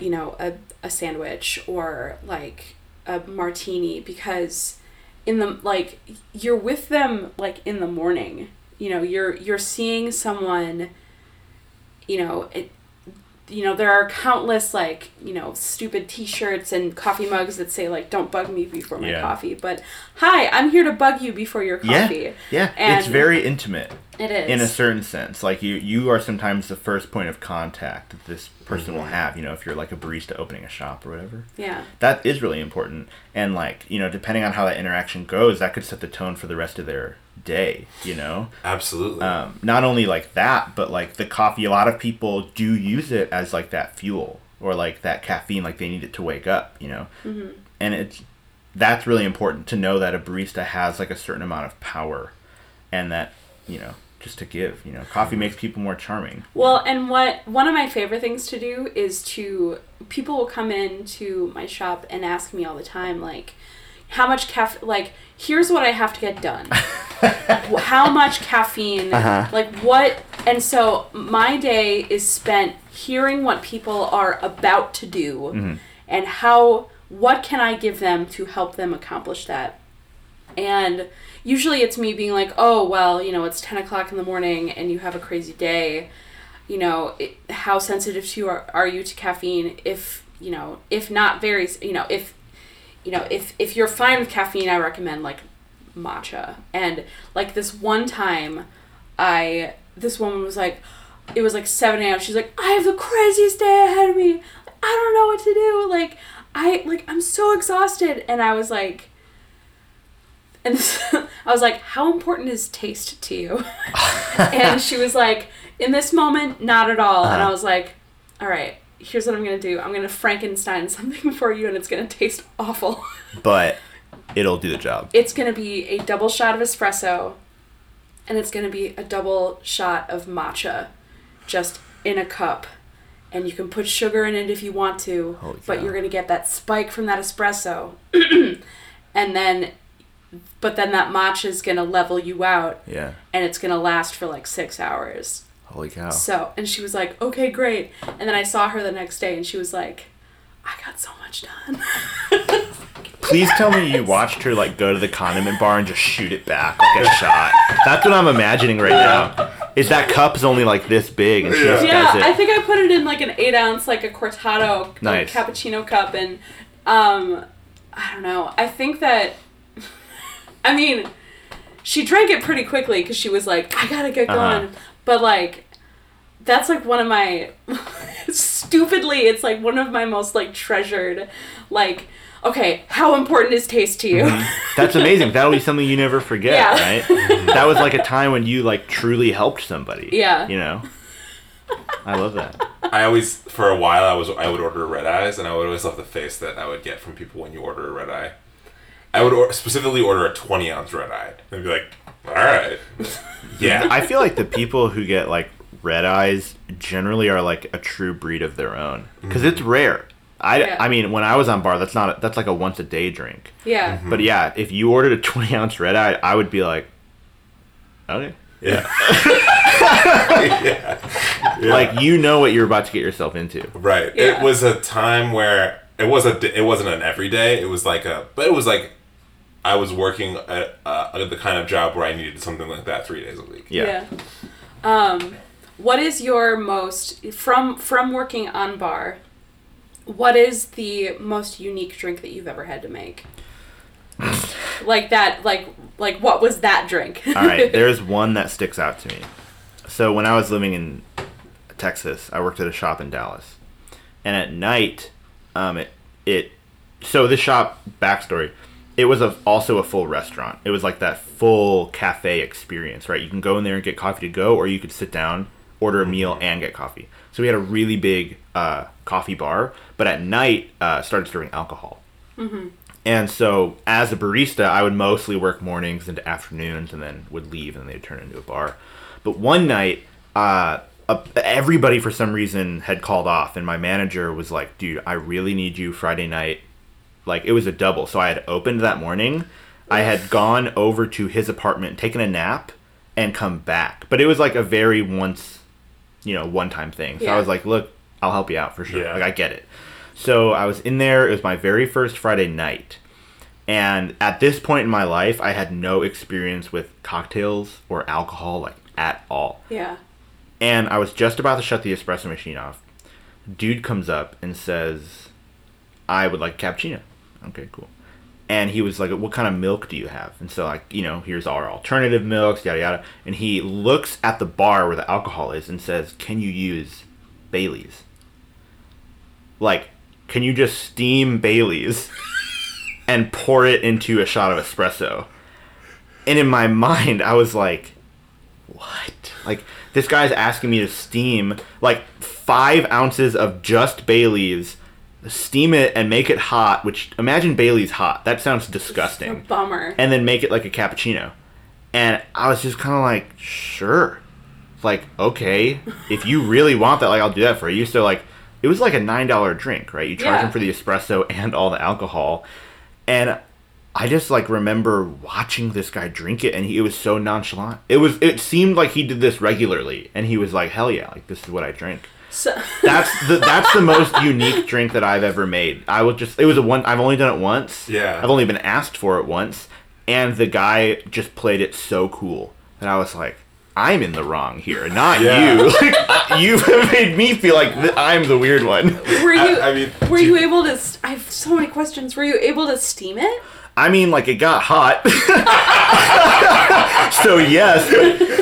you know a, a sandwich or like a martini because in the like you're with them like in the morning. You know you're you're seeing someone you know it you know there are countless like you know stupid t-shirts and coffee mugs that say like don't bug me before my Yeah. coffee but hi i'm here to bug you before your coffee yeah, yeah, it's very intimate it is in a certain sense. Like you, you are sometimes the first point of contact that this person will mm-hmm. have. You know, if you're like a barista opening a shop or whatever. yeah that is really important and like you know depending on how that interaction goes that could set the tone for the rest of their day you know? Absolutely. um, not only like that but like the coffee a lot of people do use it as like that fuel or like that caffeine like they need it to wake up you know? And it's that's really important to know that a barista has like a certain amount of power and that you know just to give you know? Coffee makes people more charming. Well, and what one of my favorite things to do is to people will come in to my shop and ask me all the time like how much caffeine like here's what I have to get done. How much caffeine Uh-huh. like what and so my day is spent hearing what people are about to do Mm-hmm. and how what can I give them to help them accomplish that. And usually it's me being like, oh, well, you know, it's 10 o'clock in the morning and you have a crazy day. You know, it, how sensitive to are, are you to caffeine? If, you know, if not very, you know, if, you know, if, if you're fine with caffeine, I recommend like matcha. And like this one time, I, this woman was like, it was like 7 a.m. She's like, I have the craziest day ahead of me. I don't know what to do. Like, I, like, I'm so exhausted. And I was like, and this, I was like, "How important is taste to you?" and she was like, "In this moment, not at all." And uh-huh. I was like, "All right, here's what I'm gonna do. I'm gonna Frankenstein something for you, and it's gonna taste awful. but it'll do the job it's gonna be a double shot of espresso, and it's gonna be a double shot of matcha, just in a cup." And you can put sugar in it if you want to, Holy but cow. you're gonna get that spike from that espresso, and then, but then that matcha is gonna level you out, yeah and it's gonna last for like six hours. Holy cow So, and she was like, okay, great. And then I saw her the next day, and she was like, I got so much done. Please tell me you watched her like go to the condiment bar and just shoot it back like a shot. That's what I'm imagining right now. Is that cup is only like this big and she just yeah, does I think I put it in like an eight ounce, like a cortado like, cappuccino cup, and um, I don't know. I think that, I mean, she drank it pretty quickly because she was like, I gotta get Uh-huh. Going. But like, that's like one of my, stupidly, it's like one of my most like treasured, like, okay, how important is taste to you? Mm-hmm. That's amazing. That'll be something you never forget, Yeah. right? That was like a time when you like truly helped somebody. Yeah. You know? I love that. I always, for a while, I was I would order red eyes, and I would always love the face that I would get from people when you order a red eye. I would or- specifically order a twenty ounce red eye. They'd be like, "All right, yeah." I feel like the people who get like red eyes generally are like a true breed of their own because it's mm-hmm. rare. I, Yeah. I mean, when I was on bar, that's not a, that's like a once a day drink. yeah. Mm-hmm. But yeah, if you ordered a 20 ounce red eye, I would be like, okay. yeah. yeah. Yeah. Like, you know what you're about to get yourself into. Right. Yeah. It was a time where it was a it wasn't an everyday. It was like a but it was like I was working at uh, the kind of job where I needed something like that three days a week. Yeah. Um, what is your most from from working on bar? What is the most unique drink that you've ever had to make? like that, like like what was that drink? All right, there's one that sticks out to me. So when I was living in Texas, I worked at a shop in Dallas, and at night, um, it it so this shop backstory it was a, also a full restaurant. It was like that full cafe experience right? You can go in there and get coffee to go or you could sit down order a meal and get coffee. So we had a really big uh, coffee bar but at night uh, started serving alcohol. And so as a barista i would mostly work mornings into afternoons and then would leave and they'd turn into a bar. But one night uh, uh, everybody for some reason had called off and my manager was like dude i really need you friday night like it was a double. So i had opened that morning. I had gone over to his apartment taken a nap and come back. But it was like a very once you know one time thing. So i was like look i'll help you out for sure. Yeah. like i get it. So i was in there. It was my very first friday night. And at this point in my life i had no experience with cocktails or alcohol like at all. Yeah. and I was just about to shut the espresso machine off. Dude comes up and says, I would like a cappuccino. Okay, cool. And he was like, What kind of milk do you have? And so, like, you know, here's our alternative milks, yada yada. And he looks at the bar where the alcohol is and says, Can you use Bailey's? Like, can you just steam Bailey's and pour it into a shot of espresso? And in my mind, I was like, what? Like this guy's asking me to steam like five ounces of just Bailey's, steam it and make it hot. Which imagine Bailey's hot. That sounds A disgusting. bummer. And then make it like a cappuccino. And I was just kind of like, sure. Like okay, if you really want that, like I'll do that for you. So like, it was like a nine dollar drink, right? You charge Yeah. them for the espresso and all the alcohol, and I just like remember watching this guy drink it, and he it was so nonchalant. It was it seemed like he did this regularly, and he was like, "Hell yeah, like this is what I drink." So, That's the that's the most unique drink that I've ever made. I would just it was a one. I've only done it once. Yeah. I've only been asked for it once, and the guy just played it so cool that I was like. I'm in the wrong here, not Yeah. you. Like, you have made me feel like th- I'm the weird one. were you? I- I mean, were you you- able to? I have so many questions. Were you able to steam it? I mean, like it got hot. so yes,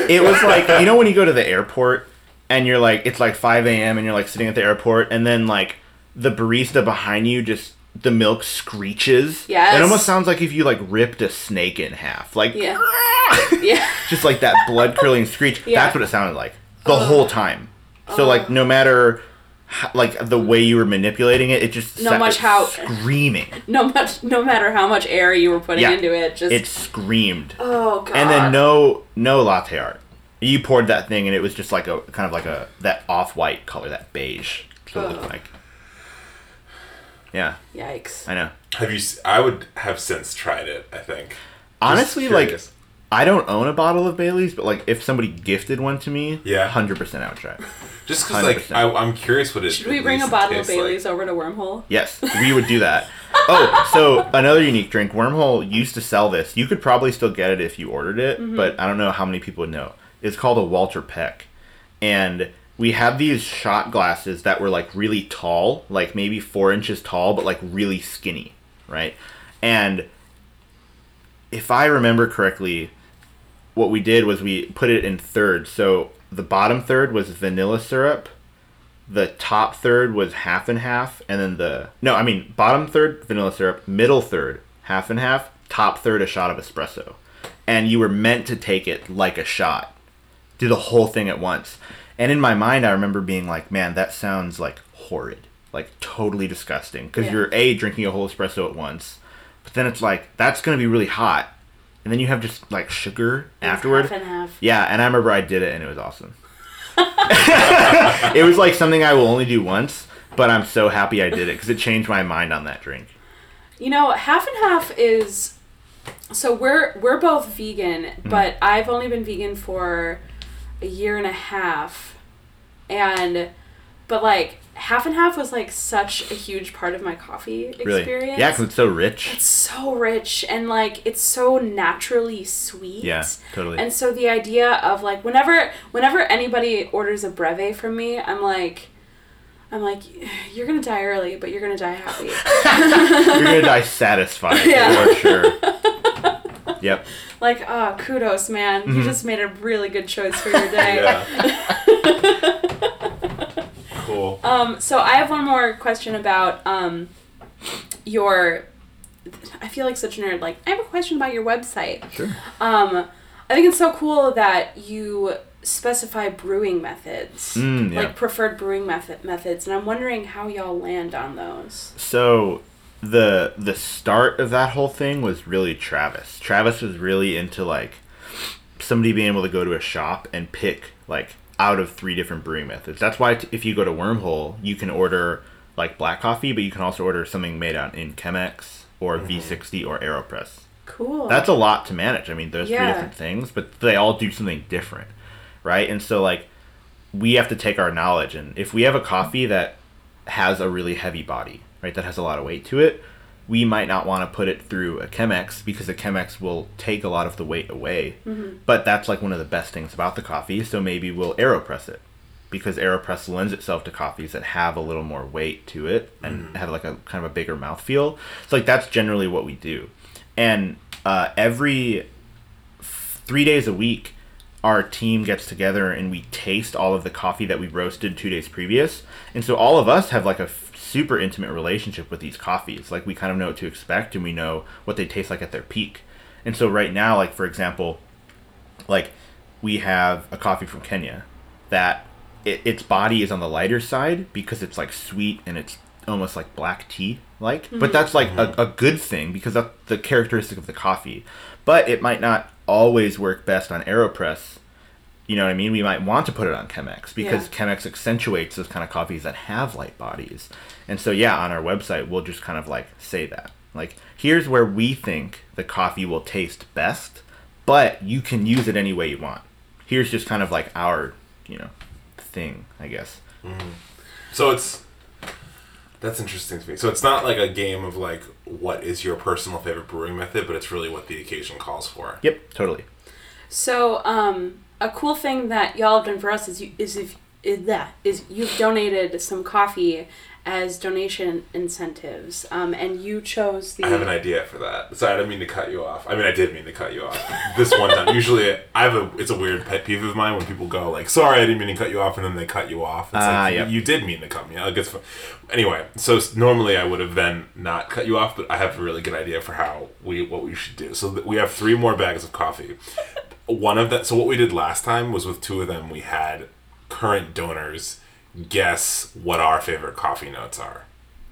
it was like you know when you go to the airport and you're like it's like 5 a.m. and you're like sitting at the airport and then like the barista behind you just the milk screeches. Yeah. It almost sounds like if you like ripped a snake in half, like Yeah. Yeah. just like that blood curdling screech. Yeah. That's what it sounded like the whole time. So like no matter. h- Like the way you were manipulating it, it just No much how- screaming. No much. No matter how much air you were putting Yeah. into it, just. It screamed. oh god. and then no no latte art. You poured that thing and it was just like a kind of like a that off white color, that beige. So it looked like. Yeah, Yikes. I know. Have you? s- I would have since tried it. I think. Honestly, like curious. I don't own a bottle of Bailey's, but like if somebody gifted one to me, Yeah. hundred percent I would try. it. just because like 100%. I, I'm curious what it. Should we at bring a least bottle of tastes like. Bailey's over to Wormhole? Yes, we would do that. Oh, so another unique drink. Wormhole used to sell this. You could probably still get it if you ordered it, mm-hmm. but I don't know how many people would know. It's called a Walter Peck, and we have these shot glasses that were like really tall, like maybe four inches tall, but like really skinny, right? And if I remember correctly, what we did was we put it in thirds. So the bottom third was vanilla syrup, the top third was half and half, and then the no, I mean bottom third vanilla syrup, middle third half and half, top third a shot of espresso, and you were meant to take it like a shot, do the whole thing at once. And in my mind, I remember being like, "Man, that sounds like horrid, like totally disgusting." Because Yeah. you're a drinking a whole espresso at once, but then it's like that's gonna be really hot, and then you have just like sugar afterward. Half and half. Yeah, and I remember I did it and it was awesome. it was like something I will only do once, but I'm so happy I did it because it changed my mind on that drink. You know, half and half is so we're we're both vegan, Mm-hmm. but I've only been vegan for a year and a half. And but like half and half was like such a huge part of my coffee Really? experience. Yeah, because it's so rich. it's so rich and like it's so naturally sweet. Yeah, totally. And so the idea of like whenever whenever anybody orders a breve from me, I'm like I'm like you're to die early, but you're to die happy. You're gonna die satisfied Yeah. for sure. Yep. like, oh, kudos, man. Mm-hmm. You just made a really good choice for your day. Cool. Um, so I have one more question about um, your. I feel like such a nerd. Like, I have a question about your website. Sure. Um, I think it's so cool that you specify brewing methods, Mm, yeah. like preferred brewing method methods, and I'm wondering how y'all land on those. So the the start of that whole thing was really Travis. Travis was really into like somebody being able to go to a shop and pick like out of three different brewing methods. That's why t- if you go to Wormhole, you can order like black coffee, but you can also order something made out in Chemex or mm-hmm. V60 or Aeropress. Cool. That's a lot to manage. I mean, there's three different things, but they all do something different, right? And so like we have to take our knowledge and if we have a coffee that has a really heavy body, right, that has a lot of weight to it, we might not want to put it through a Chemex because the Chemex will take a lot of the weight away. But that's like one of the best things about the coffee, so maybe we'll AeroPress it because AeroPress lends itself to coffees that have a little more weight to it and have like a kind of a bigger mouthfeel. So like that's generally what we do. And uh, every three days a week, our team gets together and we taste all of the coffee that we roasted two days previous. And so all of us have like a f- super intimate relationship with these coffees. Like we kind of know what to expect and we know what they taste like at their peak. And so right now, like for example, like we have a coffee from Kenya that it, its body is on the lighter side because it's like sweet and it's almost like black tea like but mm-hmm. that's like a, a good thing because that's the characteristic of the coffee but it might not always work best on aeropress you know what i mean? We might want to put it on chemex because Yeah. chemex accentuates those kind of coffees that have light bodies. And so yeah on our website we'll just kind of like say that. Like here's where we think the coffee will taste best but you can use it any way you want. Here's just kind of like our you know thing i guess. So it's that's interesting to me. So it's not like a game of like what is your personal favorite brewing method, but it's really what the occasion calls for. yep totally. So, um, a cool thing that y'all have done for us is you is if is that is you've donated some coffee as donation incentives, um, and you chose the. I have an idea for that. Sorry, I didn't mean to cut you off. I mean, I did mean to cut you off this one time. Usually, I have a. It's a weird pet peeve of mine when people go like, "Sorry, I didn't mean to cut you off," and then they cut you off. It's Ah, like yep. you, you did mean to cut me. Like, it's anyway. So normally I would have then not cut you off, but I have a really good idea for how we what we should do. So th- we have three more bags of coffee. One of that. So what we did last time was with two of them. We had current donors guess what our favorite coffee notes are.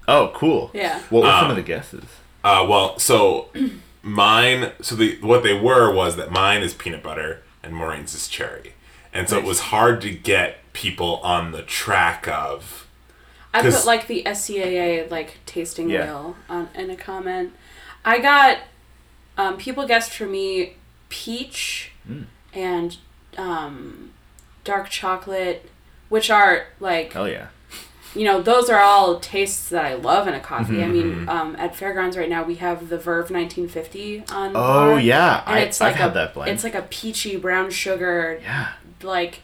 oh cool Yeah. what were some Um, of the guesses Uh, well, so mine, so the what they were was that mine is peanut butter and Maureen's is cherry, and so it was hard to get people on the track of. I put like the SCAA like tasting Yeah. wheel on in a comment. I got um, people guessed for me peach Mm. and um, dark chocolate, which are like hell yeah you know those are all tastes that I love in a coffee. I Mm-hmm. mean, um, at Fairgrounds right now we have the Verve 1950 on. oh bar, yeah and I, it's i've like had a that blend it's like a peachy brown sugar yeah like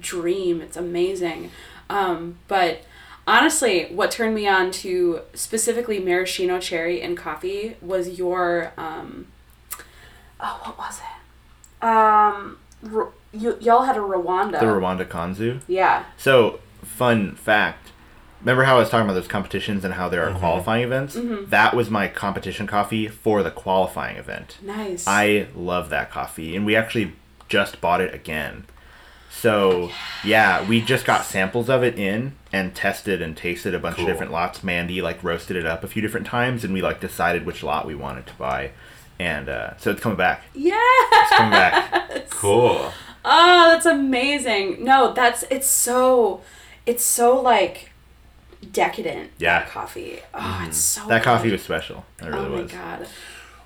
dream. It's amazing. Um, but honestly, what turned me on to specifically maraschino cherry and coffee was your um, oh, what was it? Um, Ru- you y'all had a Rwanda. the rwanda kanzu yeah. So, fun fact. Remember how I was talking about those competitions and how there are qualifying events? That was my competition coffee for the qualifying event. Nice. I love that coffee, and we actually just bought it again. So, yeah, we just got samples of it in and tested and tasted a bunch Cool. of different lots. Mandy like roasted it up a few different times, and we like decided which lot we wanted to buy. And uh, so it's coming back. yeah. It's coming back. Cool. Oh, that's amazing. No, that's it's so it's so like decadent. Yeah. coffee. Oh, it's so that coffee was special. It really oh my was. god.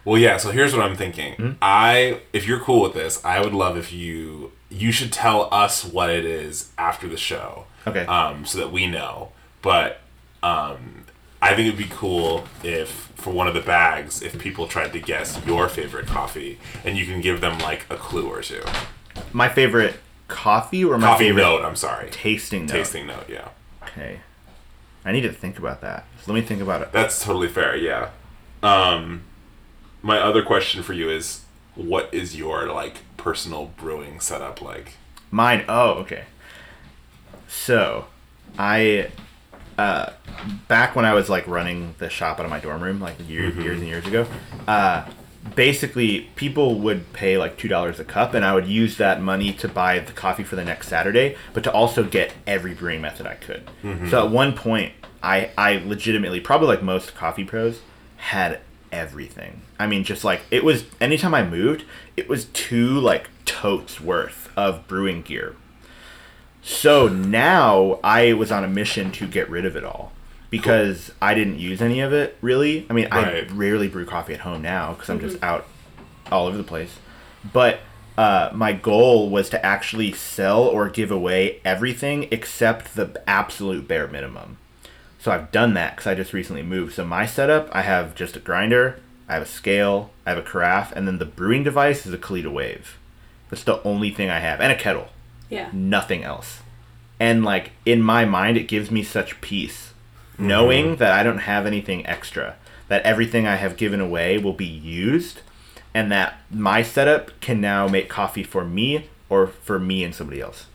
Well, yeah. So here's what I'm thinking. Hmm? I, if you're cool with this, I would love if you you should tell us what it is after the show. Okay. Um, so that we know. But um, I think it'd be cool if for one of the bags, if people tried to guess your favorite coffee, and you can give them like a clue or two. My favorite coffee or my Coffee favorite note. I'm sorry. tasting note? Tasting note. Yeah. Okay. I need to think about that. So let me think about it. That's totally fair. Yeah. Um, my other question for you is, what is your like personal brewing setup like? Mine. Oh, okay. So, I, uh, back when I was like running the shop out of my dorm room, like years, years and years ago, uh, basically people would pay like two dollars a cup, and I would use that money to buy the coffee for the next Saturday, but to also get every brewing method I could. So at one point, I I legitimately, probably like most coffee pros, had everything. I mean, just like it was. Anytime I moved, it was two like totes worth of brewing gear. So now I was on a mission to get rid of it all because I didn't use any of it really. I mean, Right. I rarely brew coffee at home now because I'm just out all over the place. But uh, my goal was to actually sell or give away everything except the absolute bare minimum. So I've done that because I just recently moved. So my setup, I have just a grinder, I have a scale, I have a carafe, and then the brewing device is a Kalita Wave. That's the only thing I have, and a kettle Yeah. nothing else. And like in my mind, it gives me such peace knowing that I don't have anything extra, that everything I have given away will be used, and that my setup can now make coffee for me or for me and somebody else.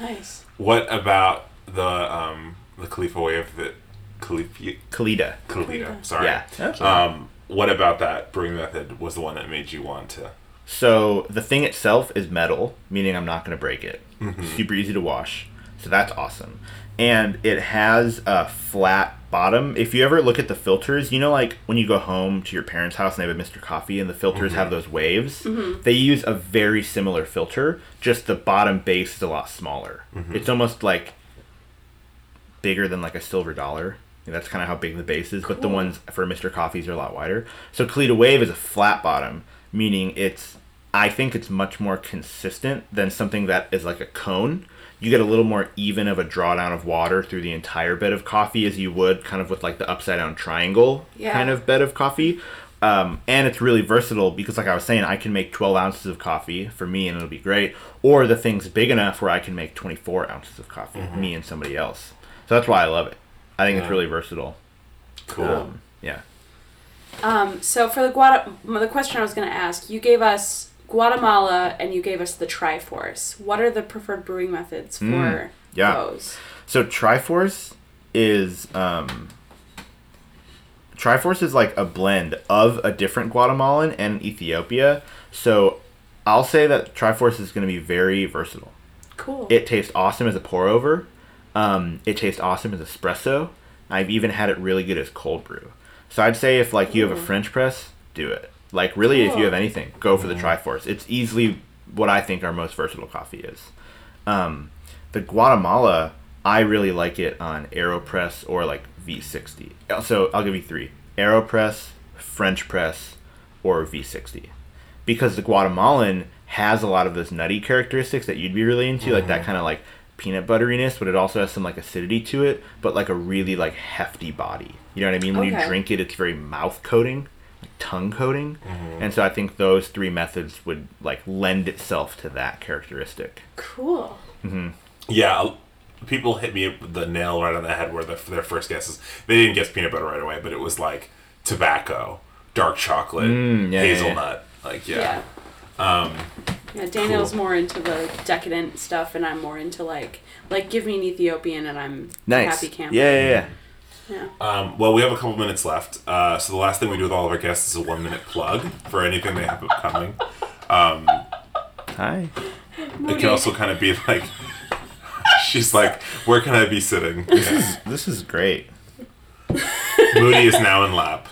Nice. What about the um the Khalifa wave that Khalifa Kalita. Kalita? Sorry. Yeah. Um, what about that brewing method was the one that made you want to? So the thing itself is metal, meaning I'm not going to break it. Mm-hmm. Super easy to wash. So that's awesome. And it has a flat bottom. If you ever look at the filters, you know, like when you go home to your parents' house and they have a Mr. Coffee and the filters have mm-hmm. those waves, mm-hmm. they use a very similar filter, just the bottom base is a lot smaller. It's almost like bigger than like a silver dollar. That's kind of how big the base is, but the ones for Mr. Coffees are a lot wider. So Kalita Wave is a flat bottom, meaning it's I think it's much more consistent than something that is like a cone. You get a little more even of a drawdown of water through the entire bed of coffee as you would kind of with like the upside down triangle Yeah. kind of bed of coffee. Um, and it's really versatile because, like I was saying, I can make 12 ounces of coffee for me and it'll be great. Or the thing's big enough where I can make 24 ounces of coffee, me and somebody else. So that's why I love it. I think it's really versatile. Cool. Um, yeah. Um, so for the Guata, the question I was going to ask, you gave us Guatemala and you gave us the Triforce. What are the preferred brewing methods for Mm, yeah. those? So Triforce is um, Triforce is like a blend of a different Guatemalan and Ethiopia. So I'll say that Triforce is going to be very versatile. Cool. It tastes awesome as a pour over. Um, it tastes awesome as espresso. I've even had it really good as cold brew. So I'd say if like you have a mm-hmm. French press, do it. Like really, if you have anything, go for the mm-hmm. Triforce. It's easily what I think our most versatile coffee is. Um, the Guatemala, I really like it on Aeropress or like V60. Uh, so I'll give you three: Aeropress, French press, or V60 because the Guatemalan has a lot of those nutty characteristics that you'd be really into, like that mm-hmm. kind of like peanut butteriness, but it also has some like acidity to it, but like a really like hefty body. You know what I mean? When you drink it, it's very mouth coating, like tongue coating, and so I think those three methods would like lend itself to that characteristic. cool. Yeah, I'll- people hit me with the nail right on the head where the, their first guesses. They didn't guess peanut butter right away, but it was like tobacco, dark chocolate, Mm, yeah, yeah, yeah. hazelnut. Like Yeah. yeah, Um, Yeah, Daniel's Cool. more into the decadent stuff, and I'm more into like, like give me an Ethiopian, and I'm Nice. happy camper. Yeah, yeah, yeah. Yeah. Um, well, we have a couple minutes left. Uh, so the last thing we do with all of our guests is a one minute plug for anything they have upcoming. Um, Hi. it can also kind of be like, she's like, where can I be sitting? This Yeah. This is great. Moody is now in lap.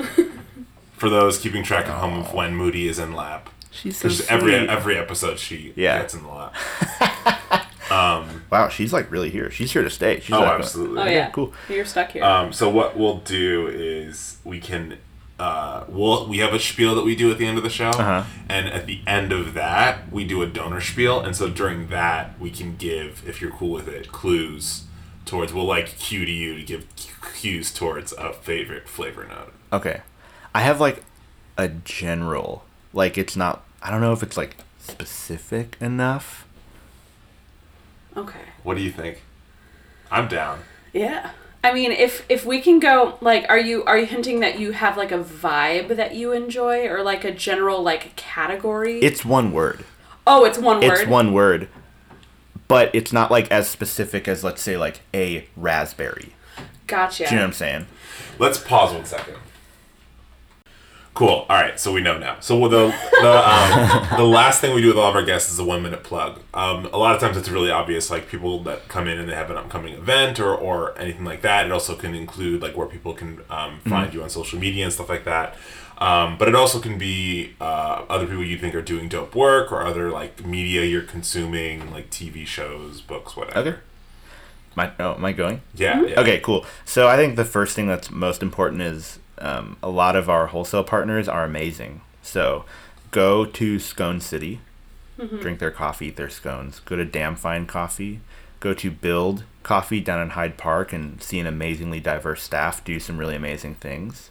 For those keeping track at home of when Moody is in lap, She's so There's every every episode she Yeah. gets in the lap. Um, Wow, she's like really here. She's here to stay. She's oh, like, absolutely. Oh yeah. cool. You're stuck here. Um, so what we'll do is we can uh, we'll we have a spiel that we do at the end of the show, Uh-huh. and at the end of that we do a donor spiel, and so during that we can give, if you're cool with it, clues towards. We'll like cue to you to give cues towards a favorite flavor note. Okay. I have like a general, like it's not, I don't know if it's like specific enough. okay. What do you think? I'm down. Yeah. I mean, if if we can go like, are you are you hinting that you have like a vibe that you enjoy, or like a general like category? It's one word. oh, it's one word. It's one word. But it's not like as specific as let's say like a raspberry. Gotcha. Do you know what I'm saying? Let's pause one second. Cool. All right, so we know now. So the the um, the last thing we do with all of our guests is a one minute plug. Um, a lot of times it's really obvious, like people that come in and they have an upcoming event or or anything like that. It also can include like where people can um, find you on social media and stuff like that. Um, but it also can be uh, other people you think are doing dope work or other like media you're consuming, like TV shows, books, whatever. Okay. I, oh, am I going? Yeah, yeah. Okay, cool. So I think the first thing that's most important is um, a lot of our wholesale partners are amazing. So go to Scone City, drink their coffee, eat their scones. Go to Damn Fine Coffee. Go to Build Coffee down in Hyde Park and see an amazingly diverse staff do some really amazing things.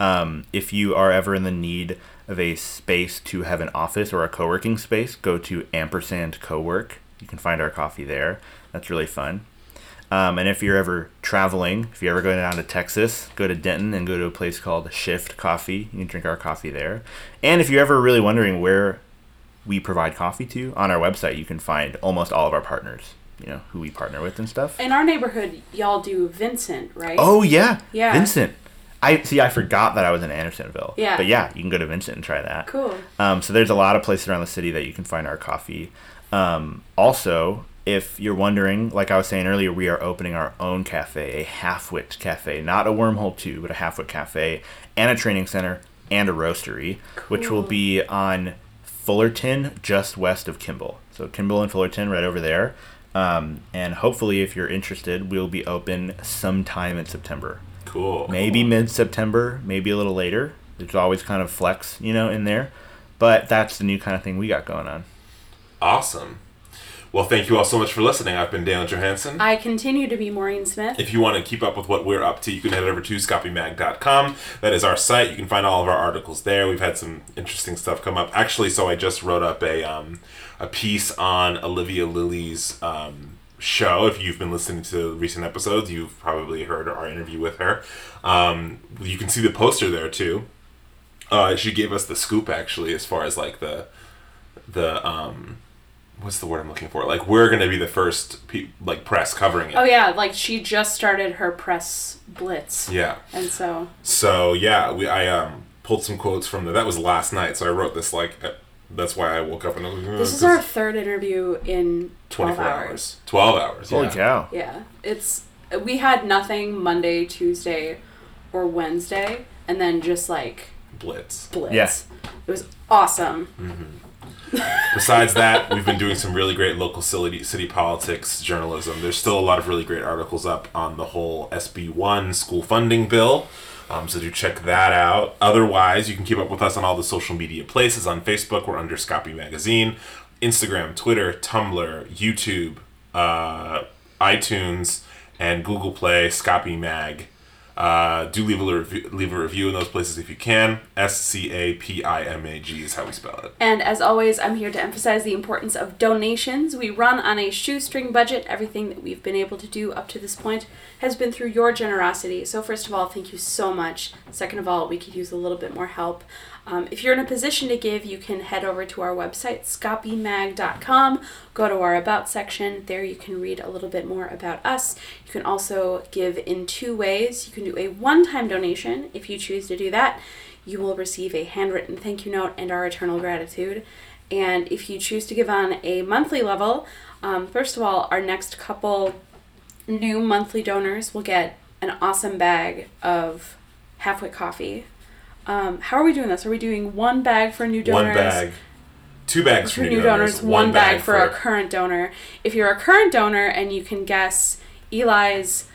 Um, if you are ever in the need of a space to have an office or a co working space, go to Ampersand Cowork. You can find our coffee there. That's really fun. Um, and if you're ever traveling, if you're ever going down to Texas, go to Denton and go to a place called Shift Coffee. You can drink our coffee there. And if you're ever really wondering where we provide coffee to, on our website, you can find almost all of our partners, you know, who we partner with and stuff. In our neighborhood, y'all do Vincent, right? Oh, yeah. Yeah. Vincent. I see. I forgot that I was in Andersonville. Yeah. But yeah, you can go to Vincent and try that. Cool. Um, so there's a lot of places around the city that you can find our coffee. Um, also, if you're wondering, like I was saying earlier, we are opening our own cafe, a Halfwit cafe, not a wormhole two, but a Halfwit cafe, and a training center and a roastery, which will be on Fullerton, just west of Kimball. So Kimball and Fullerton, right over there. Um, and hopefully, if you're interested, we'll be open sometime in September Cool. maybe mid September, maybe a little later. There's always kind of flex, you know, in there. But that's the new kind of thing we got going on. Awesome. Well, thank you all so much for listening. I've been Daniel Johansson. I continue to be Maureen Smith. If you want to keep up with what we're up to, you can head over to scapimag.com. That is our site. You can find all of our articles there. We've had some interesting stuff come up. Actually, so I just wrote up a um, a piece on Olivia Lilly's um, show. If you've been listening to recent episodes, you've probably heard our interview with her. Um, you can see the poster there too. Uh, she gave us the scoop actually, as far as like the the um, what's the word I'm looking for? Like we're gonna be the first pe- like press covering it. Oh yeah, like she just started her press blitz. Yeah. And so So yeah, we I um pulled some quotes from the that was last night. So I wrote this like uh, that's why I woke up and I was like, "Uh, this is our third interview in 12 24 hours. hours. 12 hours. Holy yeah. cow. Yeah. It's we had nothing Monday, Tuesday, or Wednesday, and then just like Blitz. blitz. Yeah. It was awesome. Besides that, we've been doing some really great local city, city politics journalism. There's still a lot of really great articles up on the whole SB1 school funding bill. Um, so do check that out. Otherwise, you can keep up with us on all the social media places. On Facebook, we're under Scapi Magazine. Instagram, Twitter, Tumblr, YouTube, uh, iTunes, and Google Play, Scapi Mag. Uh, do leave a review, leave a review in those places if you can. S C A P I M A G is how we spell it. And as always, I'm here to emphasize the importance of donations. We run on a shoestring budget. Everything that we've been able to do up to this point has been through your generosity. So, first of all, thank you so much. Second of all, we could use a little bit more help. Um, if you're in a position to give, you can head over to our website, scapimag.com. Go to our About section. There you can read a little bit more about us. You can also give in two ways. You can do a one time donation if you choose to do that. You will receive a handwritten thank you note and our eternal gratitude. And if you choose to give on a monthly level, um, first of all, our next couple new monthly donors will get an awesome bag of Halfwit coffee. Um, how are we doing this? Are we doing one bag for new donors? One bag, two bags for new donors, one, bag, for a current donor. If you're a current donor and you can guess Eli's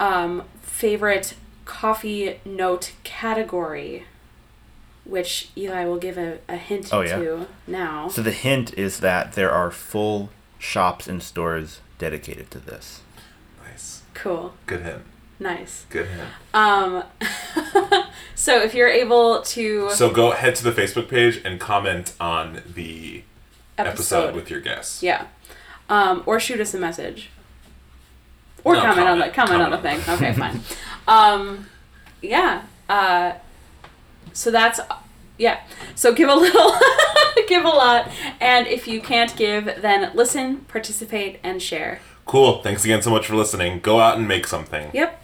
um, favorite coffee note category, which Eli will give a, a hint Oh, yeah. to now. So the hint is that there are full shops and stores dedicated to this. Nice, Cool. good hint. Nice. Good hint. Um, so if you're able to So go head to the Facebook page and comment on the episode, episode, with your guess. yeah, um, or shoot us a message, or No, comment, on the comment. comment, on the Comment thing. Okay, fine. Um, yeah. Uh, so that's yeah. So give a little, give a lot, and if you can't give, then listen, participate, and share. Cool. Thanks again so much for listening. Go out and make something. Yep.